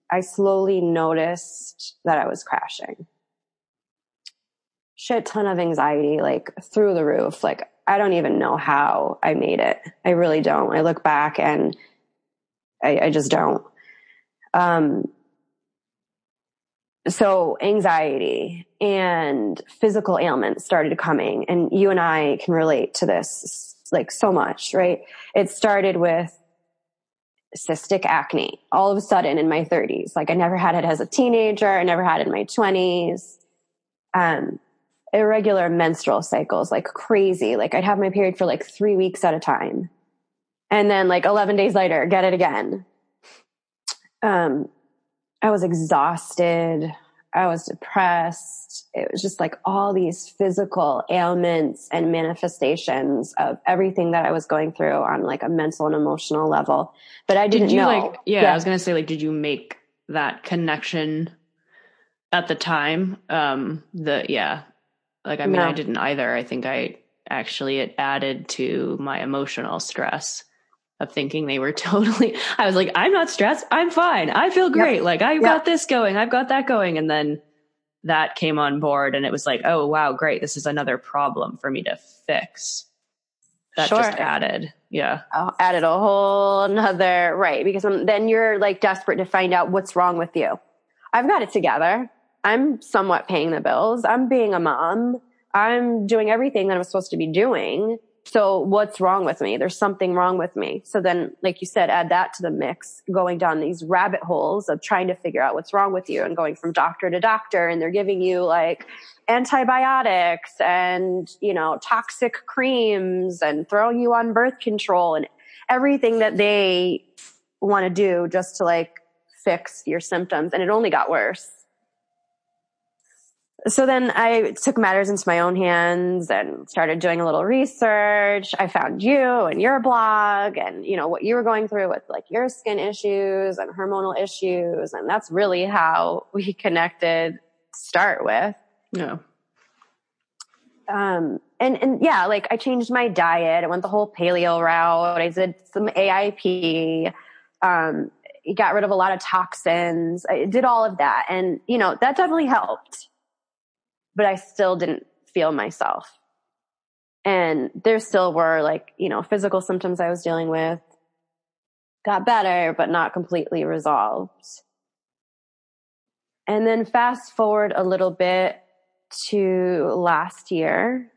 I slowly noticed that I was crashing. Shit ton of anxiety, like through the roof. Like I don't even know how I made it. I really don't. I look back and I, I just don't. Um, so anxiety and physical ailments started coming and you and I can relate to this like so much, right? It started with cystic acne all of a sudden in my 30s. Like I never had it as a teenager. I never had it in my 20s. Um, irregular menstrual cycles, like crazy. Like I'd have my period for like three weeks at a time. And then like 11 days later, get it again. Um, I was exhausted. I was depressed. It was just like all these physical ailments and manifestations of everything that I was going through on like a mental and emotional level. But I didn't did you know. like yeah, yeah, I was gonna say like did you make that connection at the time? Um the yeah. Like I mean no. I didn't either. I think I actually it added to my emotional stress of thinking they were totally I was like, I'm not stressed. I'm fine. I feel great. Yep. Like I've yep. got this going. I've got that going. And then that came on board and it was like, oh wow, great. This is another problem for me to fix. That sure. just added. Yeah. Oh, added a whole another right. Because then you're like desperate to find out what's wrong with you. I've got it together. I'm somewhat paying the bills. I'm being a mom. I'm doing everything that I'm supposed to be doing so what's wrong with me? There's something wrong with me. So then, like you said, add that to the mix, going down these rabbit holes of trying to figure out what's wrong with you and going from doctor to doctor and they're giving you like antibiotics and, you know, toxic creams and throwing you on birth control and everything that they want to do just to like fix your symptoms. And it only got worse so then I took matters into my own hands and started doing a little research. I found you and your blog and, you know, what you were going through with like your skin issues and hormonal issues. And that's really how we connected start with. Yeah. Um, and, and yeah, like I changed my diet. I went the whole paleo route. I did some AIP. Um, got rid of a lot of toxins. I did all of that. And, you know, that definitely helped but I still didn't feel myself. And there still were like, you know, physical symptoms I was dealing with got better, but not completely resolved. And then fast forward a little bit to last year.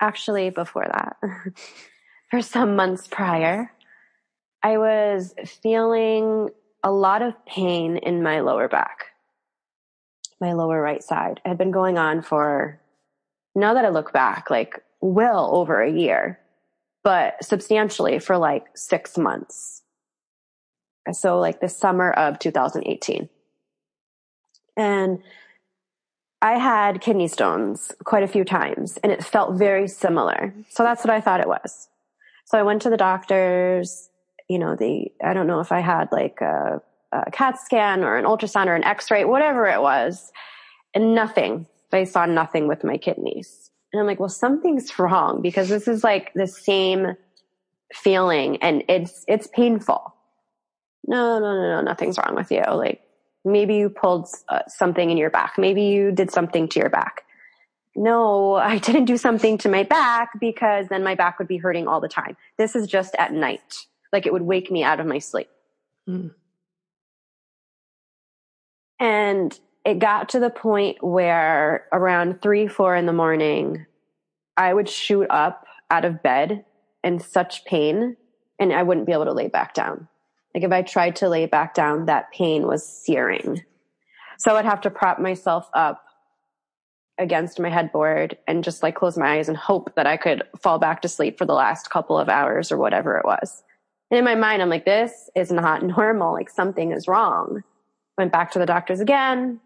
Actually, before that, for some months prior, I was feeling a lot of pain in my lower back my lower right side. It had been going on for, now that I look back, like well over a year, but substantially for like six months. So like the summer of 2018. And I had kidney stones quite a few times and it felt very similar. So that's what I thought it was. So I went to the doctors, you know, the, I don't know if I had like a a CAT scan or an ultrasound or an x-ray, whatever it was, and nothing. They saw nothing with my kidneys. And I'm like, well, something's wrong because this is like the same feeling and it's, it's painful. No, no, no, no, nothing's wrong with you. Like maybe you pulled uh, something in your back. Maybe you did something to your back. No, I didn't do something to my back because then my back would be hurting all the time. This is just at night. Like it would wake me out of my sleep. Mm. And it got to the point where around three, four in the morning, I would shoot up out of bed in such pain and I wouldn't be able to lay back down. Like if I tried to lay back down, that pain was searing. So I'd have to prop myself up against my headboard and just like close my eyes and hope that I could fall back to sleep for the last couple of hours or whatever it was. And in my mind, I'm like, this is not normal. Like something is wrong. Went back to the doctors again,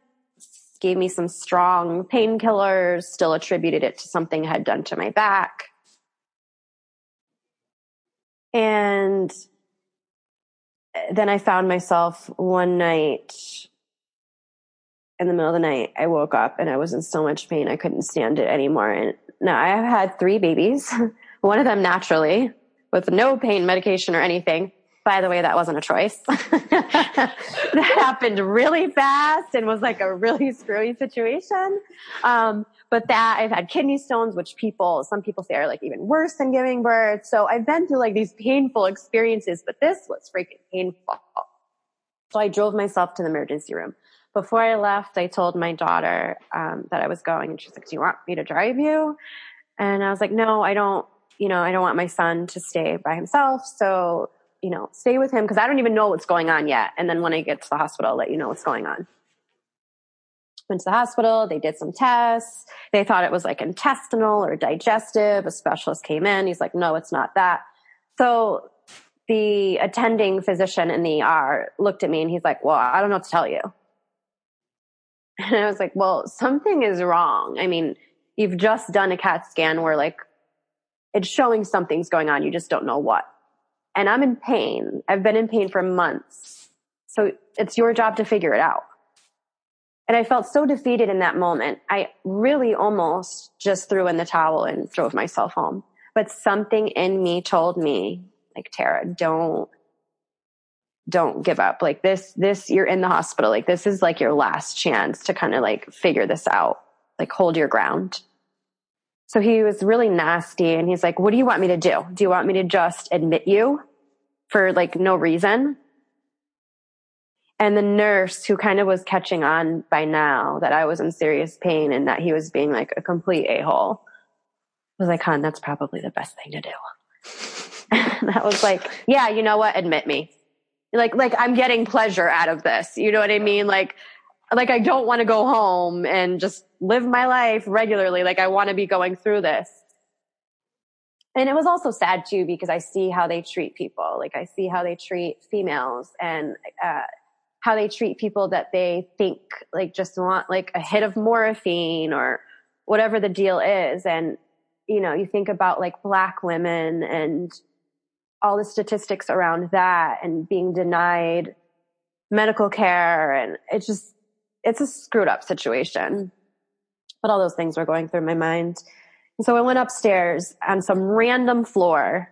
gave me some strong painkillers, still attributed it to something I had done to my back. And then I found myself one night in the middle of the night. I woke up and I was in so much pain. I couldn't stand it anymore. And now I have had three babies, one of them naturally with no pain medication or anything. By the way, that wasn't a choice. that happened really fast and was like a really screwy situation. Um, but that I've had kidney stones, which people, some people say are like even worse than giving birth. So I've been through like these painful experiences, but this was freaking painful. So I drove myself to the emergency room. Before I left, I told my daughter um, that I was going, and she's like, "Do you want me to drive you?" And I was like, "No, I don't. You know, I don't want my son to stay by himself. So you know, stay with him because I don't even know what's going on yet. And then when I get to the hospital, I'll let you know what's going on. Went to the hospital, they did some tests. They thought it was like intestinal or digestive. A specialist came in. He's like, no, it's not that. So the attending physician in the ER looked at me and he's like, well, I don't know what to tell you. And I was like, well, something is wrong. I mean, you've just done a CAT scan where like it's showing something's going on. You just don't know what and I'm in pain. I've been in pain for months. So it's your job to figure it out. And I felt so defeated in that moment. I really almost just threw in the towel and drove myself home. But something in me told me, like, Tarah, don't, don't give up. Like this, this, you're in the hospital. Like this is like your last chance to kind of like figure this out. Like hold your ground. So he was really nasty and he's like, what do you want me to do? Do you want me to just admit you for like no reason? And the nurse who kind of was catching on by now that I was in serious pain and that he was being like a complete a-hole was like, hon, that's probably the best thing to do. that was like, yeah, you know what? Admit me. Like, like I'm getting pleasure out of this. You know what I mean? Like, like I don't want to go home and just live my life regularly. Like I want to be going through this. And it was also sad too because I see how they treat people. Like I see how they treat females and uh, how they treat people that they think like just want like a hit of morphine or whatever the deal is. And you know, you think about like black women and all the statistics around that and being denied medical care and it's just it's a screwed up situation. But all those things were going through my mind. And so I went upstairs on some random floor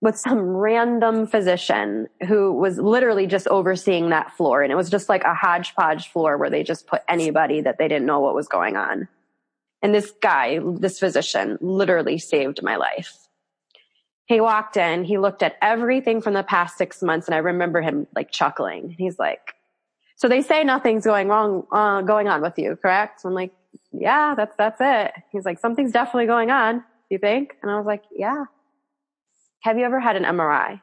with some random physician who was literally just overseeing that floor. And it was just like a hodgepodge floor where they just put anybody that they didn't know what was going on. And this guy, this physician literally saved my life. He walked in, he looked at everything from the past six months and I remember him like chuckling. He's like, so they say nothing's going wrong, uh, going on with you, correct? I'm like, yeah, that's, that's it. He's like, something's definitely going on. You think? And I was like, yeah. Have you ever had an MRI?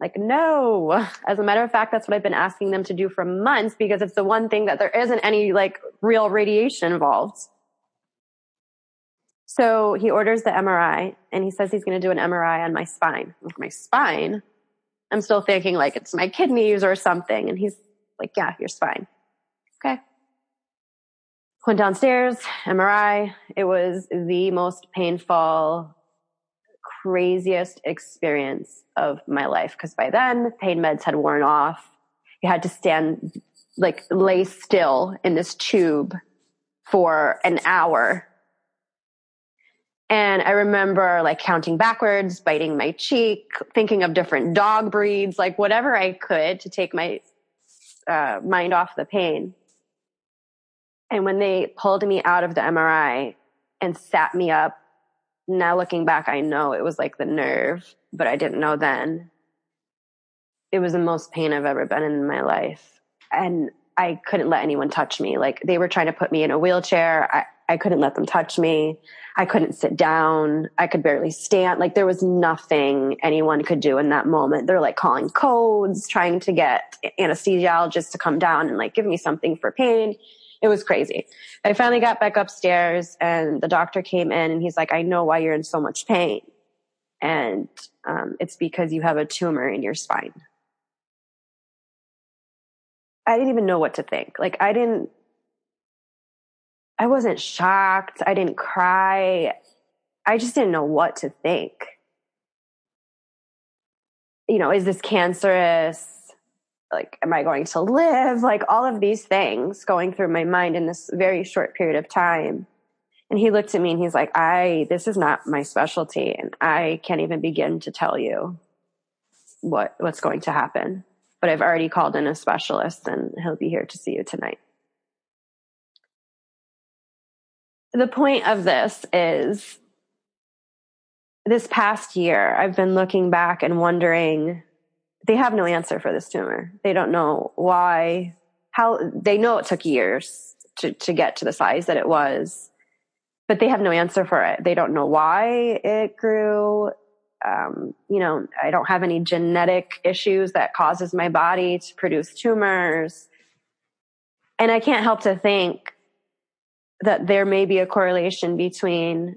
Like, no. As a matter of fact, that's what I've been asking them to do for months because it's the one thing that there isn't any like real radiation involved. So he orders the MRI and he says he's going to do an MRI on my spine. My spine? I'm still thinking like it's my kidneys or something. And he's like, yeah, you're fine. Okay. Went downstairs, MRI. It was the most painful, craziest experience of my life. Cause by then pain meds had worn off. You had to stand, like lay still in this tube for an hour. And I remember like counting backwards, biting my cheek, thinking of different dog breeds, like whatever I could to take my uh, mind off the pain. And when they pulled me out of the MRI and sat me up, now looking back, I know it was like the nerve, but I didn't know then. It was the most pain I've ever been in my life. And I couldn't let anyone touch me. Like they were trying to put me in a wheelchair. I, couldn't let them touch me. I couldn't sit down. I could barely stand. Like there was nothing anyone could do in that moment. They're like calling codes, trying to get anesthesiologists to come down and like give me something for pain. It was crazy. I finally got back upstairs and the doctor came in and he's like, I know why you're in so much pain. and um, it's because you have a tumor in your spine. I didn't even know what to think. Like, I didn't, I wasn't shocked. I didn't cry. I just didn't know what to think. You know, is this cancerous? Like, am I going to live? Like, all of these things going through my mind in this very short period of time. And he looked at me and he's like, I, this is not my specialty and I can't even begin to tell you what, what's going to happen. But I've already called in a specialist and he'll be here to see you tonight. The point of this is this past year, I've been looking back and wondering, they have no answer for this tumor. They don't know why, how, they know it took years to, to get to the size that it was but they have no answer for it. They don't know why it grew. Um, you know, I don't have any genetic issues that causes my body to produce tumors. And I can't help to think that there may be a correlation between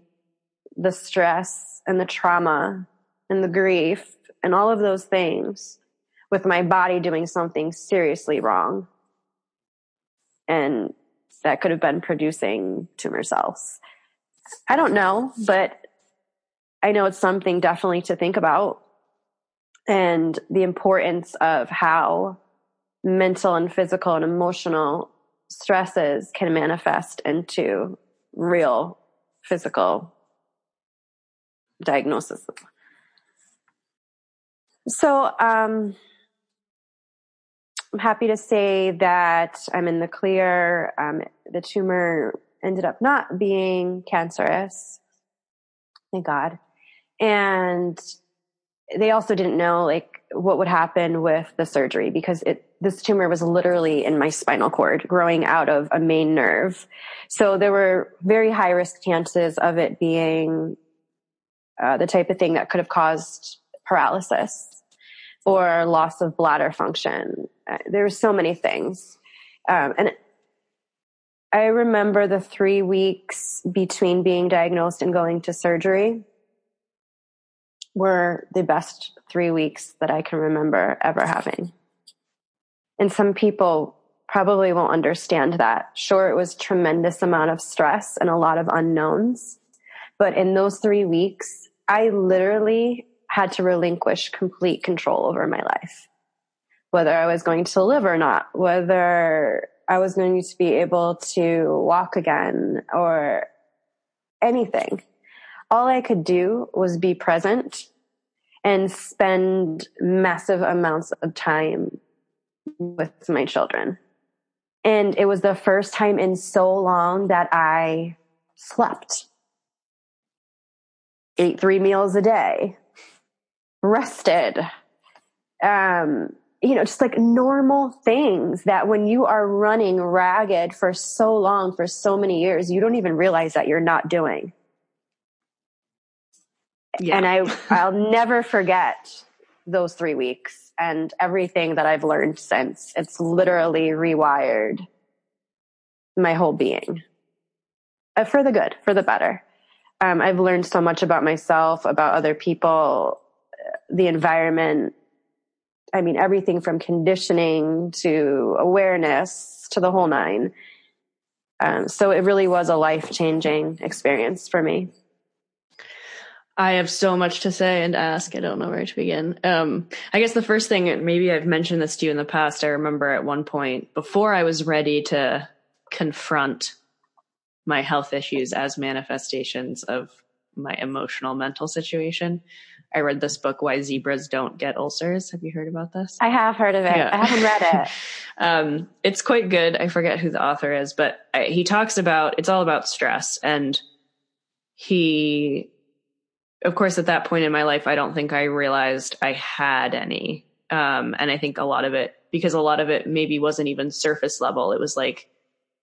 the stress and the trauma and the grief and all of those things with my body doing something seriously wrong. And that could have been producing tumor cells. I don't know, but I know it's something definitely to think about and the importance of how mental and physical and emotional stresses can manifest into real physical diagnosis. So, um, I'm happy to say that I'm in the clear. Um, the tumor ended up not being cancerous. Thank God. And they also didn't know like what would happen with the surgery because it this tumor was literally in my spinal cord growing out of a main nerve. So there were very high risk chances of it being uh, the type of thing that could have caused paralysis or loss of bladder function. Uh, there were so many things. Um, and I remember the three weeks between being diagnosed and going to surgery were the best three weeks that I can remember ever having. And some people probably won't understand that. Sure, it was tremendous amount of stress and a lot of unknowns. But in those three weeks, I literally had to relinquish complete control over my life. Whether I was going to live or not, whether I was going to be able to walk again or anything. All I could do was be present and spend massive amounts of time with my children. And it was the first time in so long that I slept, ate three meals a day, rested, um, you know, just like normal things that when you are running ragged for so long, for so many years, you don't even realize that you're not doing. Yeah. And I, I'll never forget those three weeks and everything that I've learned since. It's literally rewired my whole being uh, for the good, for the better. Um, I've learned so much about myself, about other people, uh, the environment, I mean, everything from conditioning to awareness to the whole nine. Um, so it really was a life changing experience for me. I have so much to say and ask. I don't know where to begin. Um, I guess the first thing, maybe I've mentioned this to you in the past. I remember at one point before I was ready to confront my health issues as manifestations of my emotional mental situation. I read this book, Why Zebras Don't Get Ulcers. Have you heard about this? I have heard of it. Yeah. I haven't read it. um, it's quite good. I forget who the author is, but I, he talks about it's all about stress. And he, of course, at that point in my life, I don't think I realized I had any. Um, and I think a lot of it, because a lot of it maybe wasn't even surface level, it was like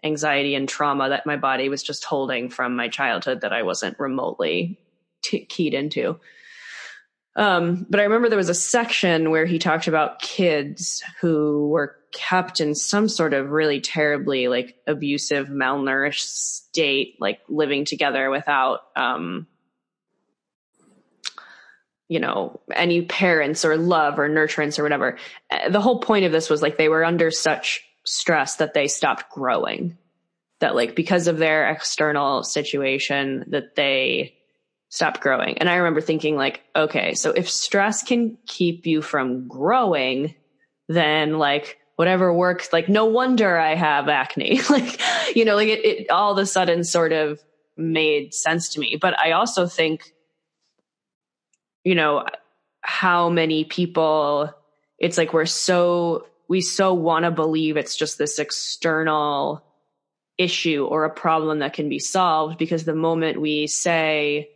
anxiety and trauma that my body was just holding from my childhood that I wasn't remotely t- keyed into. Um, but I remember there was a section where he talked about kids who were kept in some sort of really terribly like abusive, malnourished state, like living together without, um, you know, any parents or love or nurturance or whatever. Uh, the whole point of this was like they were under such stress that they stopped growing. That like because of their external situation that they stopped growing. And I remember thinking like, okay, so if stress can keep you from growing, then like whatever works, like no wonder I have acne. like, you know, like it, it all of a sudden sort of made sense to me. But I also think you know, how many people, it's like we're so, we so want to believe it's just this external issue or a problem that can be solved because the moment we say,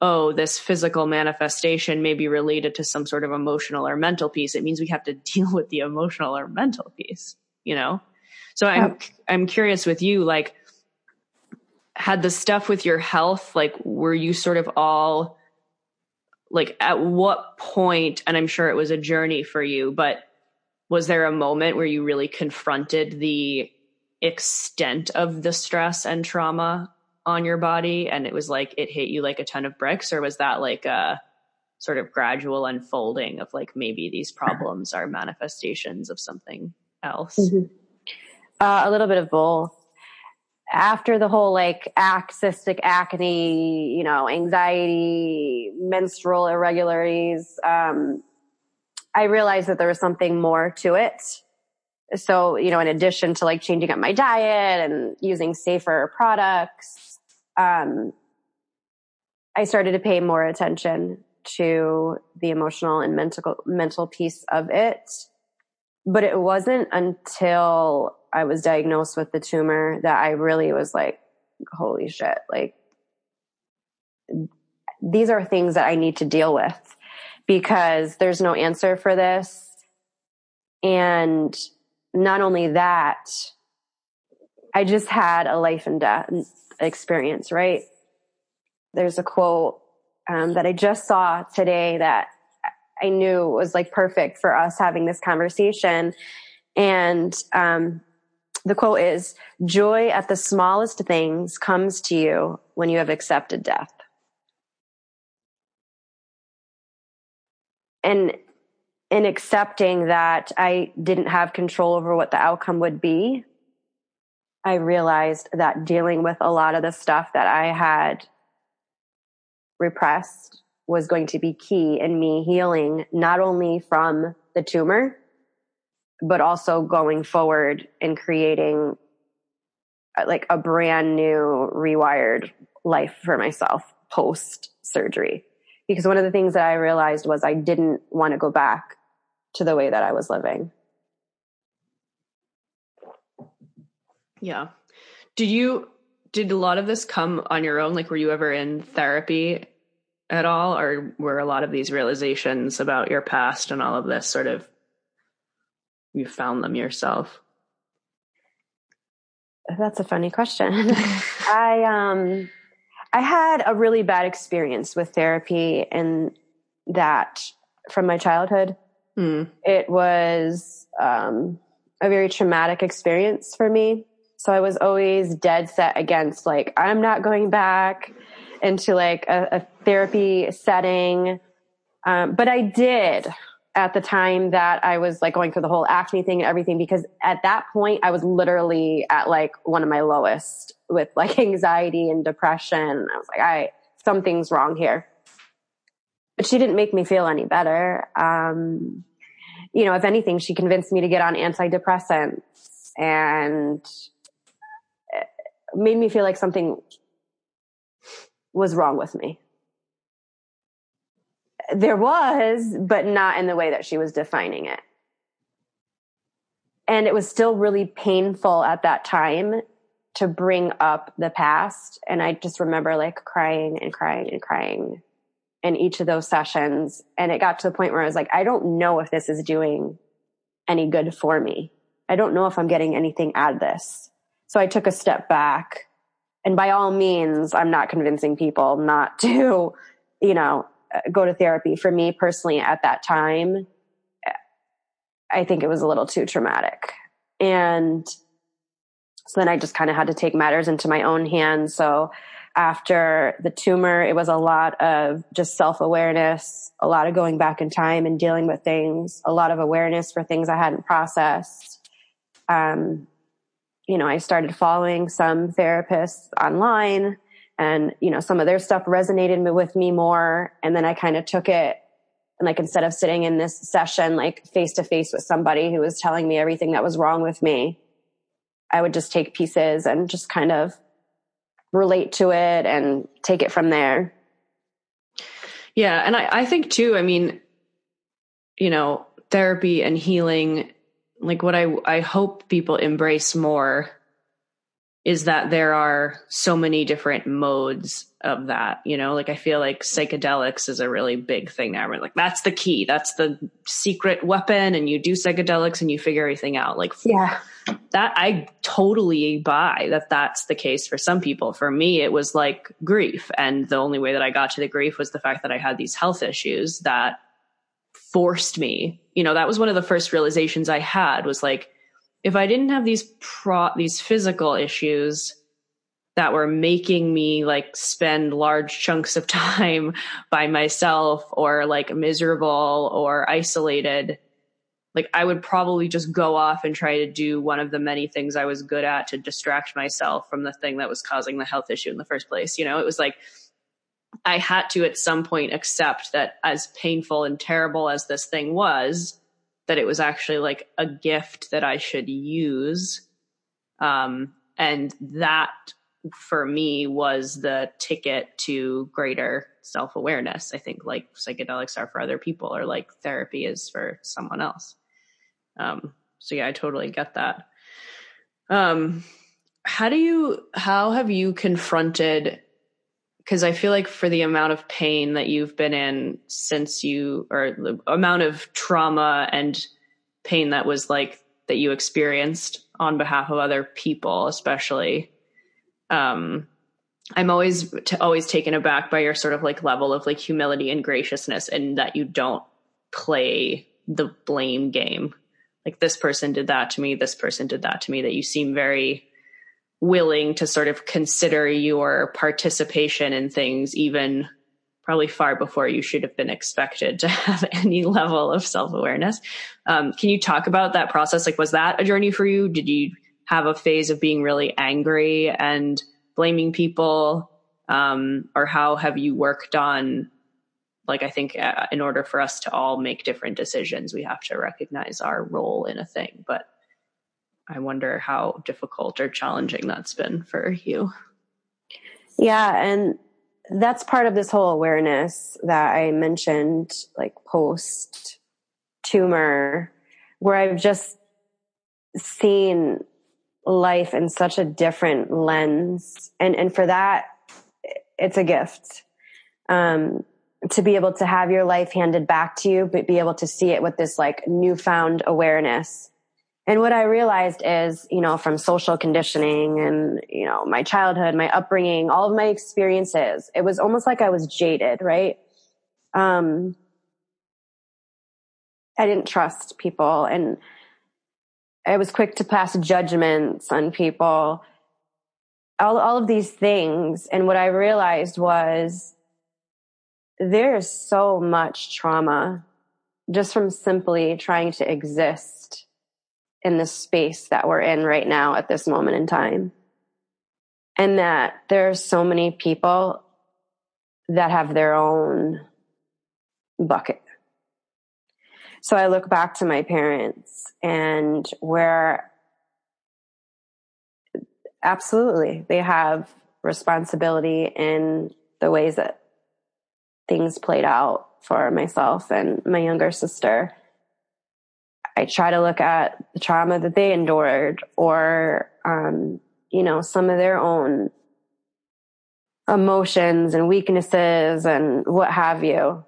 oh, this physical manifestation may be related to some sort of emotional or mental piece, it means we have to deal with the emotional or mental piece, you know? So I'm, I'm curious with you, like, had the stuff with your health, like, were you sort of all like at what point and i'm sure it was a journey for you but was there a moment where you really confronted the extent of the stress and trauma on your body and it was like it hit you like a ton of bricks? Or was that like a sort of gradual unfolding of like maybe these problems are manifestations of something else? Mm-hmm. uh, a little bit of both after the whole like ac- cystic acne, you know, anxiety, menstrual irregularities, um, I realized that there was something more to it. So, you know, in addition to like changing up my diet and using safer products, um, I started to pay more attention to the emotional and mental mental piece of it. But it wasn't until I was diagnosed with the tumor that I really was like, holy shit, like these are things that I need to deal with because there's no answer for this. And not only that, I just had a life and death experience, right? There's a quote um, that I just saw today that I knew was like perfect for us having this conversation. And um, the quote is joy at the smallest things comes to you when you have accepted death. And in accepting that I didn't have control over what the outcome would be, I realized that dealing with a lot of the stuff that I had repressed was going to be key in me healing not only from the tumor, but also going forward and creating uh, like a brand new rewired life for myself post surgery. Because one of the things that I realized was I didn't want to go back to the way that I was living. Yeah. Did you, did a lot of this come on your own? Like, were you ever in therapy at all? Or were a lot of these realizations about your past and all of this sort of you found them yourself? That's a funny question. I um I had a really bad experience with therapy and that from my childhood. Mm. It was um, a very traumatic experience for me. So I was always dead set against like I'm not going back into like a, a therapy setting. Um, but I did at the time that I was like going through the whole acne thing and everything, because at that point I was literally at like one of my lowest with like anxiety and depression. I was like, I, something's wrong here. But she didn't make me feel any better. Um, you know, if anything, she convinced me to get on antidepressants and made me feel like something was wrong with me there was, but not in the way that she was defining it. And it was still really painful at that time to bring up the past. And I just remember like crying and crying and crying in each of those sessions. And it got to the point where I was like, I don't know if this is doing any good for me. I don't know if I'm getting anything out of this. So I took a step back. And by all means, I'm not convincing people not to, you know, go to therapy. For me personally, at that time, I think it was a little too traumatic. And so then I just kind of had to take matters into my own hands. So after the tumor, it was a lot of just self awareness, a lot of going back in time and dealing with things, a lot of awareness for things I hadn't processed. Um, you know, I started following some therapists online and, you know, some of their stuff resonated with me more. And then I kind of took it and like instead of sitting in this session, like face to face with somebody who was telling me everything that was wrong with me, I would just take pieces and just kind of relate to it and take it from there. Yeah. And I, I think too, I mean, you know, therapy and healing, like what I, I hope people embrace more is that there are so many different modes of that, you know, like I feel like psychedelics is a really big thing now. We're like, that's the key. That's the secret weapon. And you do psychedelics and you figure everything out. Like, yeah, that I totally buy that that's the case for some people. For me, it was like grief. And the only way that I got to the grief was the fact that I had these health issues that forced me, you know, that was one of the first realizations I had was like, if I didn't have these pro, these physical issues that were making me like spend large chunks of time by myself or like miserable or isolated, like I would probably just go off and try to do one of the many things I was good at to distract myself from the thing that was causing the health issue in the first place. You know, it was like I had to at some point accept that as painful and terrible as this thing was, that it was actually like a gift that I should use. Um, and that for me was the ticket to greater self awareness. I think like psychedelics are for other people or like therapy is for someone else. Um, so yeah, I totally get that. Um, how do you, how have you confronted because I feel like for the amount of pain that you've been in since you, or the amount of trauma and pain that was like that you experienced on behalf of other people, especially, um, I'm always t- always taken aback by your sort of like level of like humility and graciousness, and that you don't play the blame game. Like this person did that to me, this person did that to me. That you seem very willing to sort of consider your participation in things even probably far before you should have been expected to have any level of self-awareness. Um, can you talk about that process? Like was that a journey for you? Did you have a phase of being really angry and blaming people? Um, or how have you worked on like i think uh, in order for us to all make different decisions we have to recognize our role in a thing. But I wonder how difficult or challenging that's been for you. Yeah, and that's part of this whole awareness that I mentioned, like post tumor, where I've just seen life in such a different lens. And, and for that, it's a gift. Um, to be able to have your life handed back to you, but be able to see it with this like newfound awareness and what I realized is, you know, from social conditioning and, you know, my childhood, my upbringing, all of my experiences, it was almost like I was jaded, right? Um, I didn't trust people and I was quick to pass judgments on people. All, all of these things. And what I realized was there's so much trauma just from simply trying to exist in the space that we're in right now at this moment in time. And that there are so many people that have their own bucket. So I look back to my parents and where absolutely they have responsibility in the ways that things played out for myself and my younger sister. I try to look at the trauma that they endured or, um, you know, some of their own emotions and weaknesses and what have you.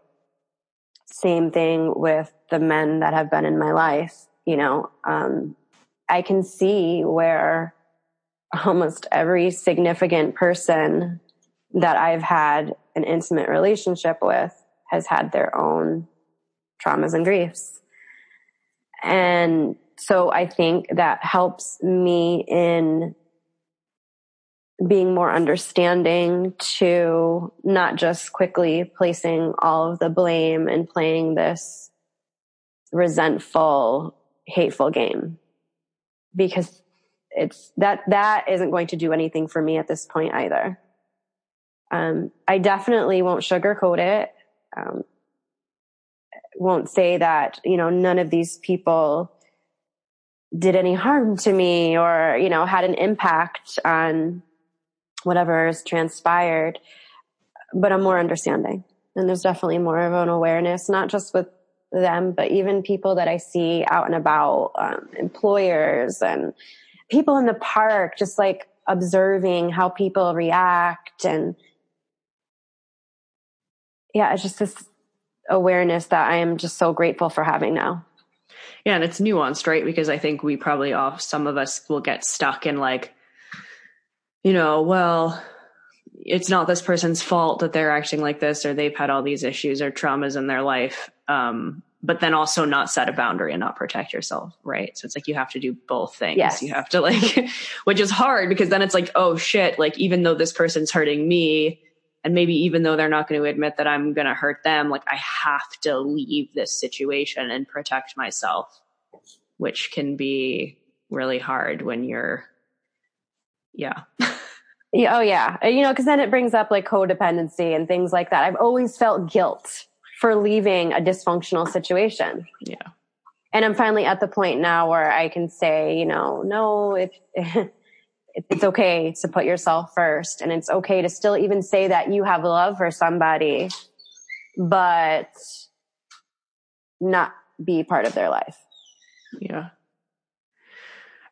Same thing with the men that have been in my life, you know, um, I can see where almost every significant person that I've had an intimate relationship with has had their own traumas and griefs. And so I think that helps me in being more understanding to not just quickly placing all of the blame and playing this resentful, hateful game. Because it's that, that isn't going to do anything for me at this point either. Um, I definitely won't sugarcoat it. Um, won't say that, you know, none of these people did any harm to me or, you know, had an impact on whatever has transpired. But I'm more understanding. And there's definitely more of an awareness, not just with them, but even people that I see out and about, um, employers and people in the park, just like observing how people react. And yeah, it's just this awareness that I am just so grateful for having now. Yeah, and it's nuanced, right? Because I think we probably all, some of us will get stuck in like, you know, well, it's not this person's fault that they're acting like this or they've had all these issues or traumas in their life. Um, but then also not set a boundary and not protect yourself, right? So it's like you have to do both things. Yes. You have to like, which is hard because then it's like, oh shit, like even though this person's hurting me, and maybe even though they're not going to admit that I'm going to hurt them, like I have to leave this situation and protect myself, which can be really hard when you're, yeah. yeah oh, yeah. Uh, you know, because then it brings up like codependency and things like that. I've always felt guilt for leaving a dysfunctional situation. Yeah. And I'm finally at the point now where I can say, you know, no, it, it's okay to put yourself first and it's okay to still even say that you have love for somebody, but not be part of their life. Yeah.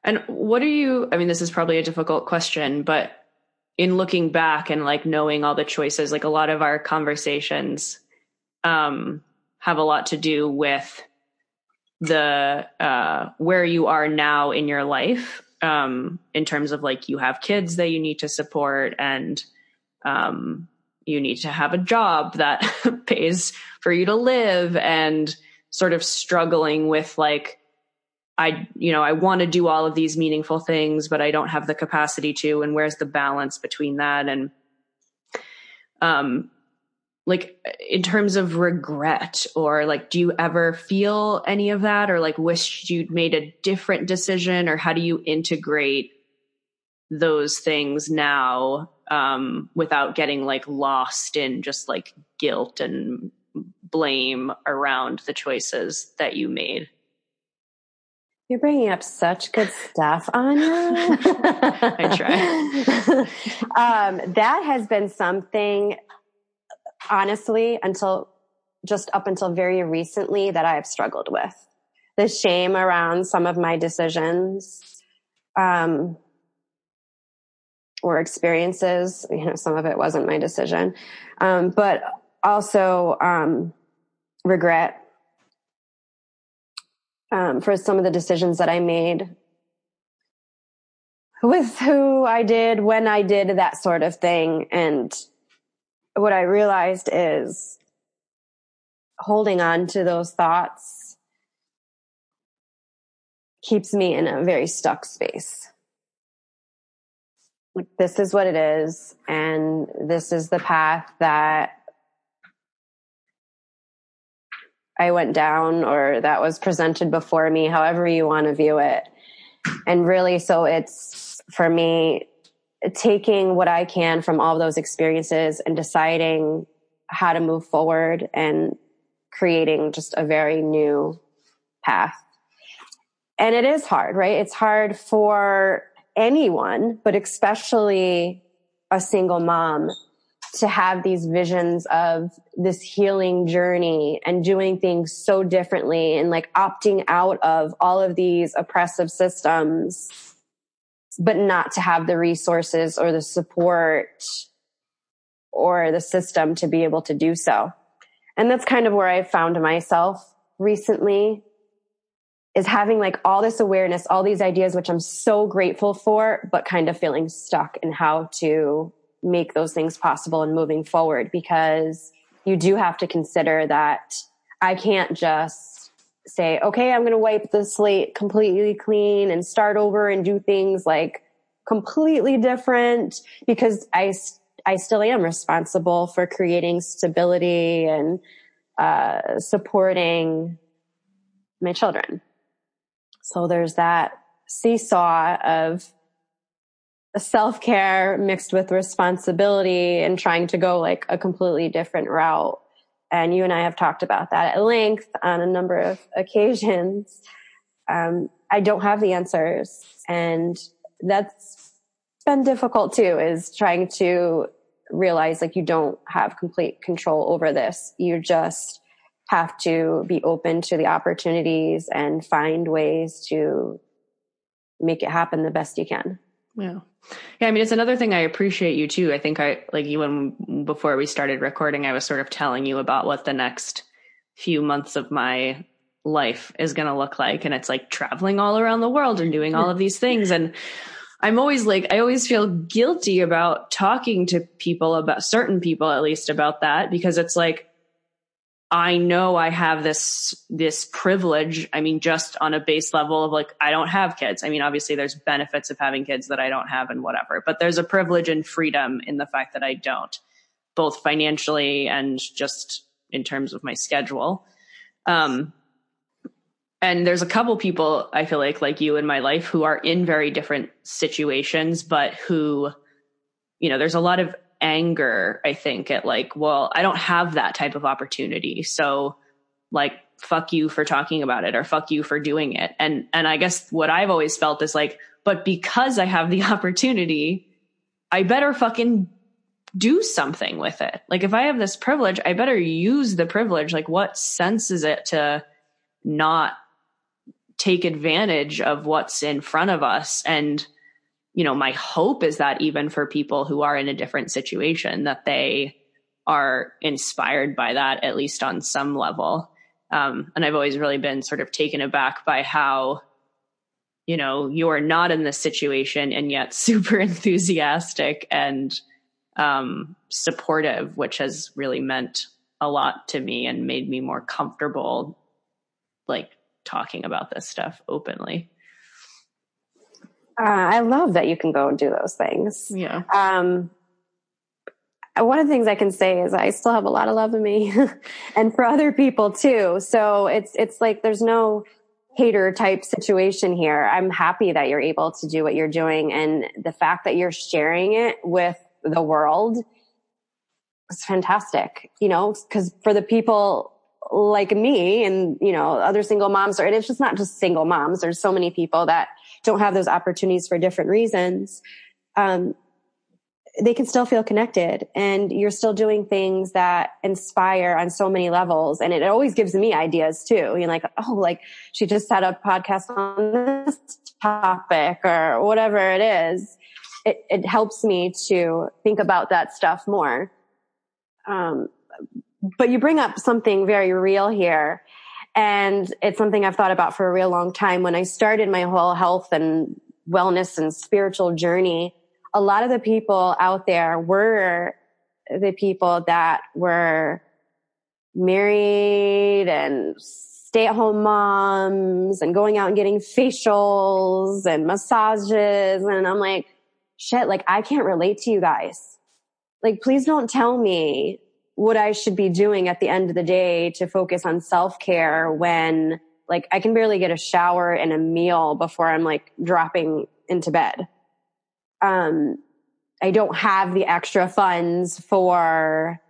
And what are you, I mean, this is probably a difficult question, but in looking back and like knowing all the choices, like a lot of our conversations um, have a lot to do with the uh, where you are now in your life um, in terms of like you have kids that you need to support and um, you need to have a job that pays for you to live and sort of struggling with like I you know I want to do all of these meaningful things but I don't have the capacity to and where's the balance between that and um like in terms of regret or like do you ever feel any of that or like wish you'd made a different decision or how do you integrate those things now um, without getting like lost in just like guilt and blame around the choices that you made you're bringing up such good stuff, Anya. I try. um, that has been something honestly until just up until very recently that I have struggled with. The shame around some of my decisions, um, or experiences. You know, some of it wasn't my decision. Um, but also, um, regret, um, for some of the decisions that I made with who I did, when I did that sort of thing. And what I realized is holding on to those thoughts keeps me in a very stuck space. This is what it is, and this is the path that I went down or that was presented before me, however you want to view it. And really, so it's for me, taking what I can from all those experiences and deciding how to move forward and creating just a very new path. And it is hard, right? It's hard for anyone, but especially a single mom to have these visions of this healing journey and doing things so differently and like opting out of all of these oppressive systems but not to have the resources or the support or the system to be able to do so. And that's kind of where I found myself recently is having like all this awareness, all these ideas, which I'm so grateful for, but kind of feeling stuck in how to make those things possible and moving forward because you do have to consider that I can't just say, okay, I'm going to wipe the slate completely clean and start over and do things like completely different because I, I still am responsible for creating stability and uh, supporting my children. So there's that seesaw of self care mixed with responsibility and trying to go like a completely different route. And you and I have talked about that at length on a number of occasions. Um, I don't have the answers. And that's been difficult too, is trying to realize like you don't have complete control over this. You just have to be open to the opportunities and find ways to make it happen the best you can. Yeah. Yeah, I mean, it's another thing I appreciate you too. I think I like you when before we started recording, I was sort of telling you about what the next few months of my life is going to look like. And it's like traveling all around the world and doing all hmm. of these things. And I'm always like, I always feel guilty about talking to people about certain people, at least about that, because it's like, I know I have this, this privilege. I mean, just on a base level of like, I don't have kids. I mean, obviously there's benefits of having kids that I don't have and whatever, but there's a privilege and freedom in the fact that I don't, both financially and just in terms of my schedule. Um, and there's a couple people I feel like, like you in my life who are in very different situations, but who, you know, there's a lot of anger, I think, at like, well, I don't have that type of opportunity. So like, fuck you for talking about it or fuck you for doing it. And, and I guess what I've always felt is like, but because I have the opportunity, I better fucking do something with it. Like if I have this privilege, I better use the privilege. Like what sense is it to not take advantage of what's in front of us and you know, my hope is that even for people who are in a different situation, that they are inspired by that, at least on some level. Um, and I've always really been sort of taken aback by how, you know, you're not in this situation and yet super enthusiastic and um, supportive, which has really meant a lot to me and made me more comfortable, like talking about this stuff openly. Uh, I love that you can go and do those things. Yeah. Um, one of the things I can say is I still have a lot of love in me and for other people too. So it's, it's like there's no hater type situation here. I'm happy that you're able to do what you're doing and the fact that you're sharing it with the world is fantastic, you know, cause for the people like me and, you know, other single moms or, and it's just not just single moms. There's so many people that don't have those opportunities for different reasons, um, they can still feel connected and you're still doing things that inspire on so many levels. And it always gives me ideas too. You're like, oh, like she just had a podcast on this topic or whatever it is. It, it helps me to think about that stuff more. Um, but you bring up something very real here and it's something I've thought about for a real long time. When I started my whole health and wellness and spiritual journey, a lot of the people out there were the people that were married and stay at home moms and going out and getting facials and massages. And I'm like, shit, like I can't relate to you guys. Like, please don't tell me what I should be doing at the end of the day to focus on self care when like I can barely get a shower and a meal before I'm like dropping into bed. Um, I don't have the extra funds for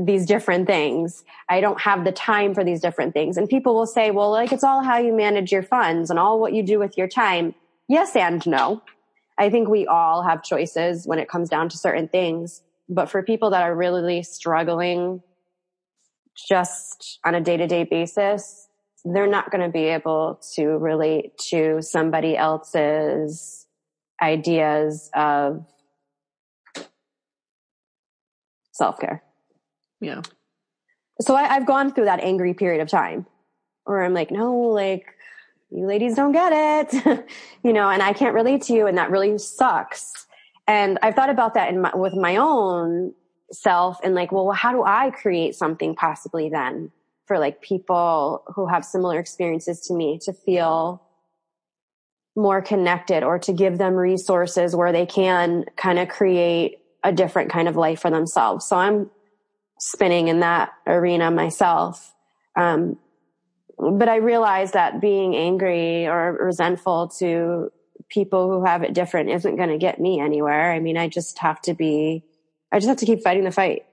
these different things. I don't have the time for these different things. And people will say, well, like it's all how you manage your funds and all what you do with your time. Yes and no. I think we all have choices when it comes down to certain things. But for people that are really struggling just on a day to day basis, they're not going to be able to relate to somebody else's ideas of self care. Yeah. So I, I've gone through that angry period of time where I'm like, no, like, you ladies don't get it, you know, and I can't relate to you. And that really sucks. And I've thought about that in my, with my own self and like, well, how do I create something possibly then for like people who have similar experiences to me to feel more connected or to give them resources where they can kind of create a different kind of life for themselves. So I'm spinning in that arena myself. Um, but I realize that being angry or resentful to people who have it different isn't going to get me anywhere. I mean, I just have to be, I just have to keep fighting the fight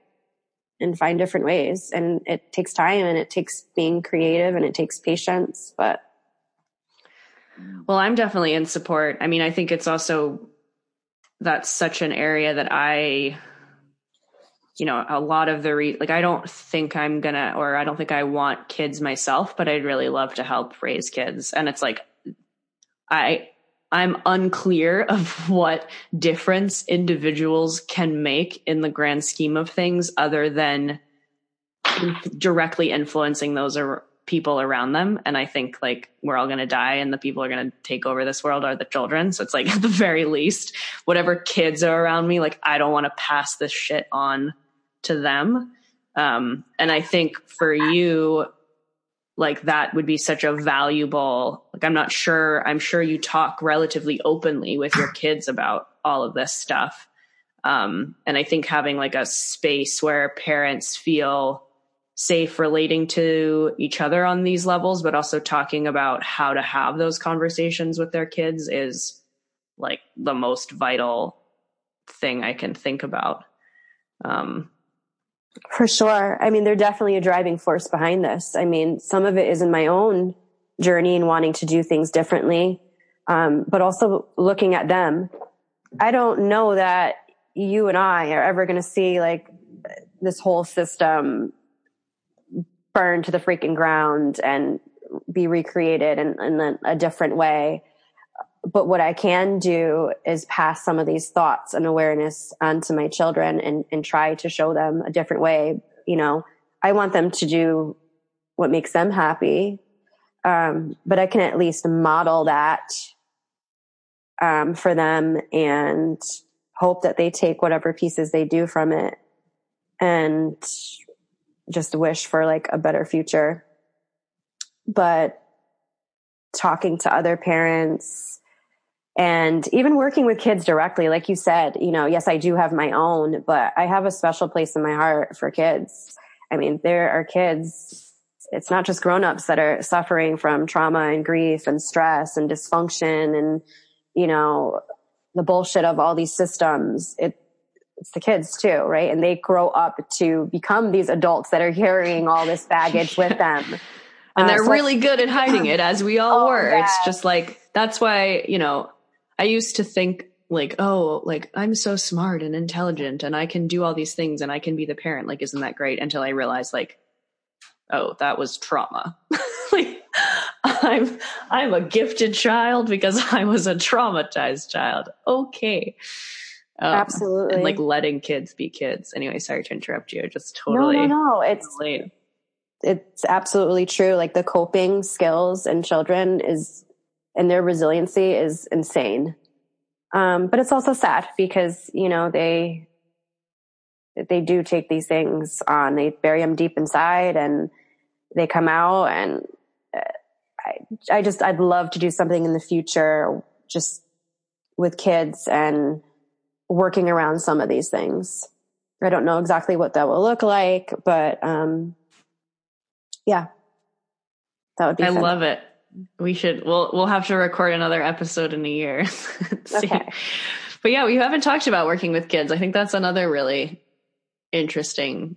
and find different ways. And it takes time and it takes being creative and it takes patience, but. Well, I'm definitely in support. I mean, I think it's also, that's such an area that I you know, a lot of the re- like I don't think I'm gonna or I don't think I want kids myself, but I'd really love to help raise kids. And it's like I I'm unclear of what difference individuals can make in the grand scheme of things other than directly influencing those or people around them and i think like we're all going to die and the people are going to take over this world are the children so it's like at the very least whatever kids are around me like i don't want to pass this shit on to them. Um, and I think for you, like that would be such a valuable, like, I'm not sure, I'm sure you talk relatively openly with your kids about all of this stuff. Um, and I think having like a space where parents feel safe relating to each other on these levels, but also talking about how to have those conversations with their kids is like the most vital thing I can think about. Um, for sure. I mean, they're definitely a driving force behind this. I mean, some of it is in my own journey and wanting to do things differently, um, but also looking at them. I don't know that you and I are ever going to see like this whole system burn to the freaking ground and be recreated in, in a different way but what I can do is pass some of these thoughts and awareness onto my children and, and try to show them a different way. You know, I want them to do what makes them happy. Um, but I can at least model that, um, for them and hope that they take whatever pieces they do from it and just wish for like a better future. But talking to other parents, and even working with kids directly like you said you know yes i do have my own but i have a special place in my heart for kids. I mean there are kids it's not just grown-ups that are suffering from trauma and grief and stress and dysfunction and you know the bullshit of all these systems. It it's the kids too right? And they grow up to become these adults that are carrying all this baggage with them. And they're uh, so really good at hiding it as we all oh, were. Yeah. it's just like that's why you know I used to think like, oh, like I'm so smart and intelligent and I can do all these things and I can be the parent. Like, isn't that great? Until I realized like, oh, that was trauma. like I'm I'm a gifted child because I was a traumatized child. Okay. Um, Absolutely. And like letting kids be kids. Anyway, sorry to interrupt you. Just totally. No, no, no. It's late. It's absolutely true. Like the coping skills in children is and their resiliency is insane. Um, but it's also sad because, you know, they, they do take these things on, they bury them deep inside and they come out and uh, I, I just, I'd love to do something in the future just with kids and working around some of these things. I don't know exactly what that will look like, but, um, yeah, that would be. I fun. love it we should we'll we'll have to record another episode in a year. okay. But yeah, we haven't talked about working with kids. I think that's another really interesting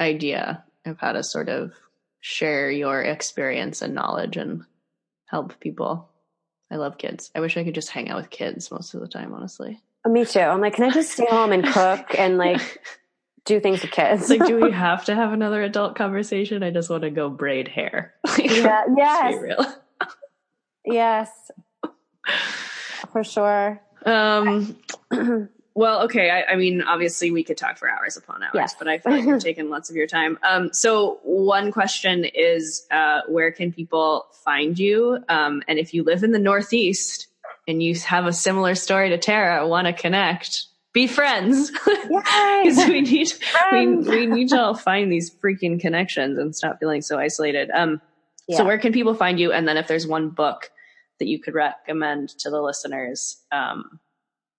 idea of how to sort of share your experience and knowledge and help people. I love kids. I wish I could just hang out with kids most of the time, honestly. Me too. I'm like, can I just stay home and cook and like do things with kids. like, do we have to have another adult conversation? I just want to go braid hair. yeah. Yes. yes. For sure. Um. Well, okay. I, I, mean, obviously, we could talk for hours upon hours, yes. but I feel like we're taking lots of your time. Um, so, one question is, uh, where can people find you? Um, and if you live in the Northeast and you have a similar story to Tarah, want to connect, be friends because we need friends. we, we need to all find these freaking connections and stop feeling so isolated um yeah. so where can people find you and then if there's one book that you could recommend to the listeners um,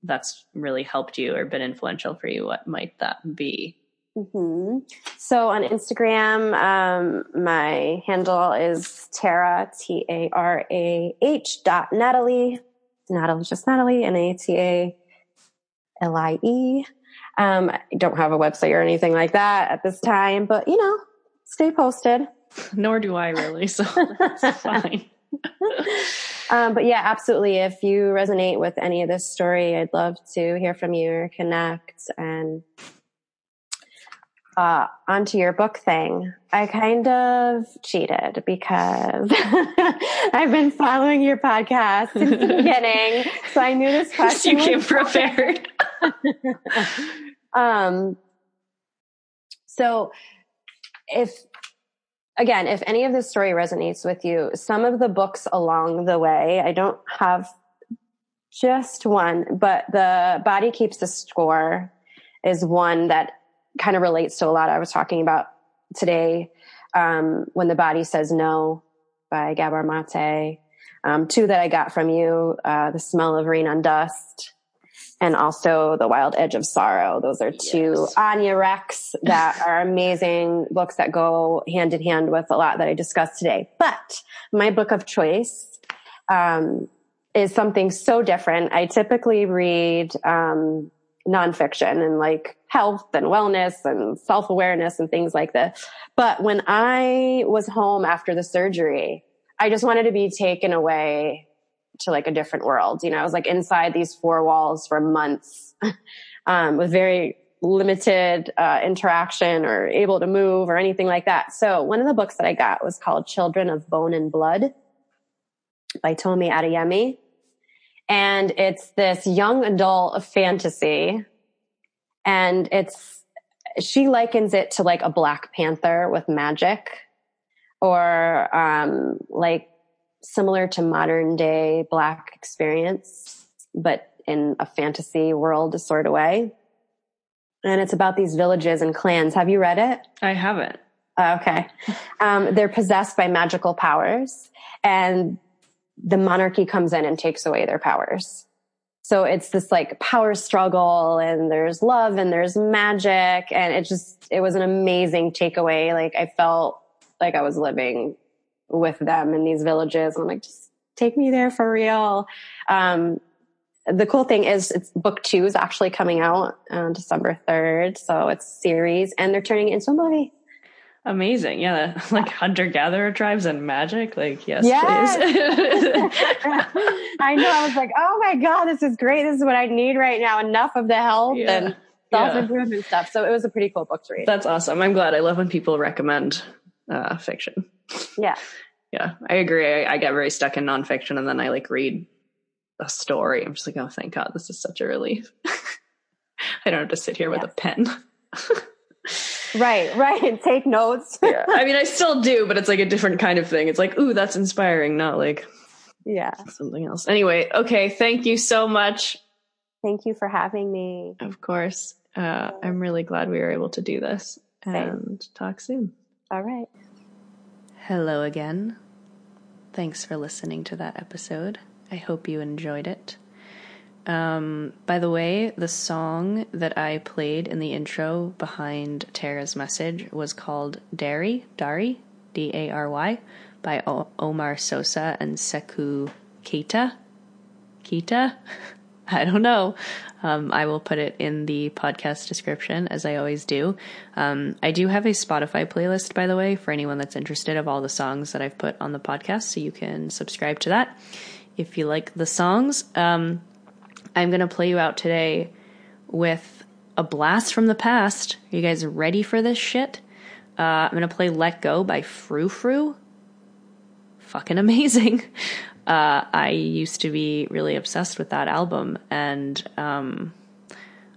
that's really helped you or been influential for you, what might that be? Mm-hmm. So on Instagram, um, my handle is Tarah, T A R A H dot Natalie. Natalie, just Natalie, N A T A L I E. Um, I don't have a website or anything like that at this time, but you know, stay posted. Nor do I really, so that's fine. um, but yeah, absolutely. If you resonate with any of this story, I'd love to hear from you or connect. And uh, onto your book thing, I kind of cheated because I've been following your podcast since the beginning, so I knew this question. you came prepared. um. So, if again, if any of this story resonates with you, some of the books along the way, I don't have just one, but the Body Keeps the Score is one that kind of relates to a lot I was talking about today. Um, when the body says no by Gabor Maté. Um, two that I got from you, uh, the smell of rain on dust and also The Wild Edge of Sorrow. Those are two yes. Anya Rex that are amazing books that go hand in hand with a lot that I discussed today. But my book of choice, um, is something so different. I typically read, um, nonfiction and like health and wellness and self awareness and things like this. But when I was home after the surgery, I just wanted to be taken away to like a different world. You know, I was like inside these four walls for months, um, with very limited uh, interaction or able to move or anything like that. So one of the books that I got was called Children of Bone and Blood by Tomi Adeyemi. And it's this young adult fantasy. And it's, she likens it to like a Black Panther with magic or, um, like similar to modern day black experience, but in a fantasy world sort of way. And it's about these villages and clans. Have you read it? I haven't. Okay. Um, they're possessed by magical powers and the monarchy comes in and takes away their powers. So it's this like power struggle and there's love and there's magic. And it just, it was an amazing takeaway. Like I felt like I was living with them in these villages. And I'm like, just take me there for real. Um, the cool thing is it's book two is actually coming out on December 3rd. So it's series and they're turning it into a movie. Amazing. Yeah. Like hunter gatherer tribes and magic. Like, yes, yes. I know. I was like, oh my God, this is great. This is what I need right now. Enough of the health yeah. and self improvement yeah. stuff. So it was a pretty cool book to read. That's awesome. I'm glad. I love when people recommend uh, fiction. Yeah. Yeah, I agree. I, I, get very stuck in nonfiction and then I like read a story. I'm just like, oh, thank God, this is such a relief. I don't have to sit here with a pen. right, right. And take notes. yeah. I mean, I still do, but it's like a different kind of thing. It's like, ooh, that's inspiring, not like yeah, something else. Anyway, okay. Thank you so much. Thank you for having me. Of course. Uh, I'm really glad we were able to do this and talk soon. All right. Hello again. Thanks for listening to that episode. I hope you enjoyed it. Um, by the way, the song that I played in the intro behind Tarah's message was called Dary, Dary, D A R Y, by o- Omar Sosa and Seckou Keita. Keita? I don't know. Um, I will put it in the podcast description as I always do. Um, I do have a Spotify playlist, by the way, for anyone that's interested of all the songs that I've put on the podcast, so you can subscribe to that if you like the songs. Um, I'm going to play you out today with a blast from the past. Are you guys ready for this shit? Uh, I'm going to play Let Go by Frou Frou. Fucking amazing. uh, I used to be really obsessed with that album, and um,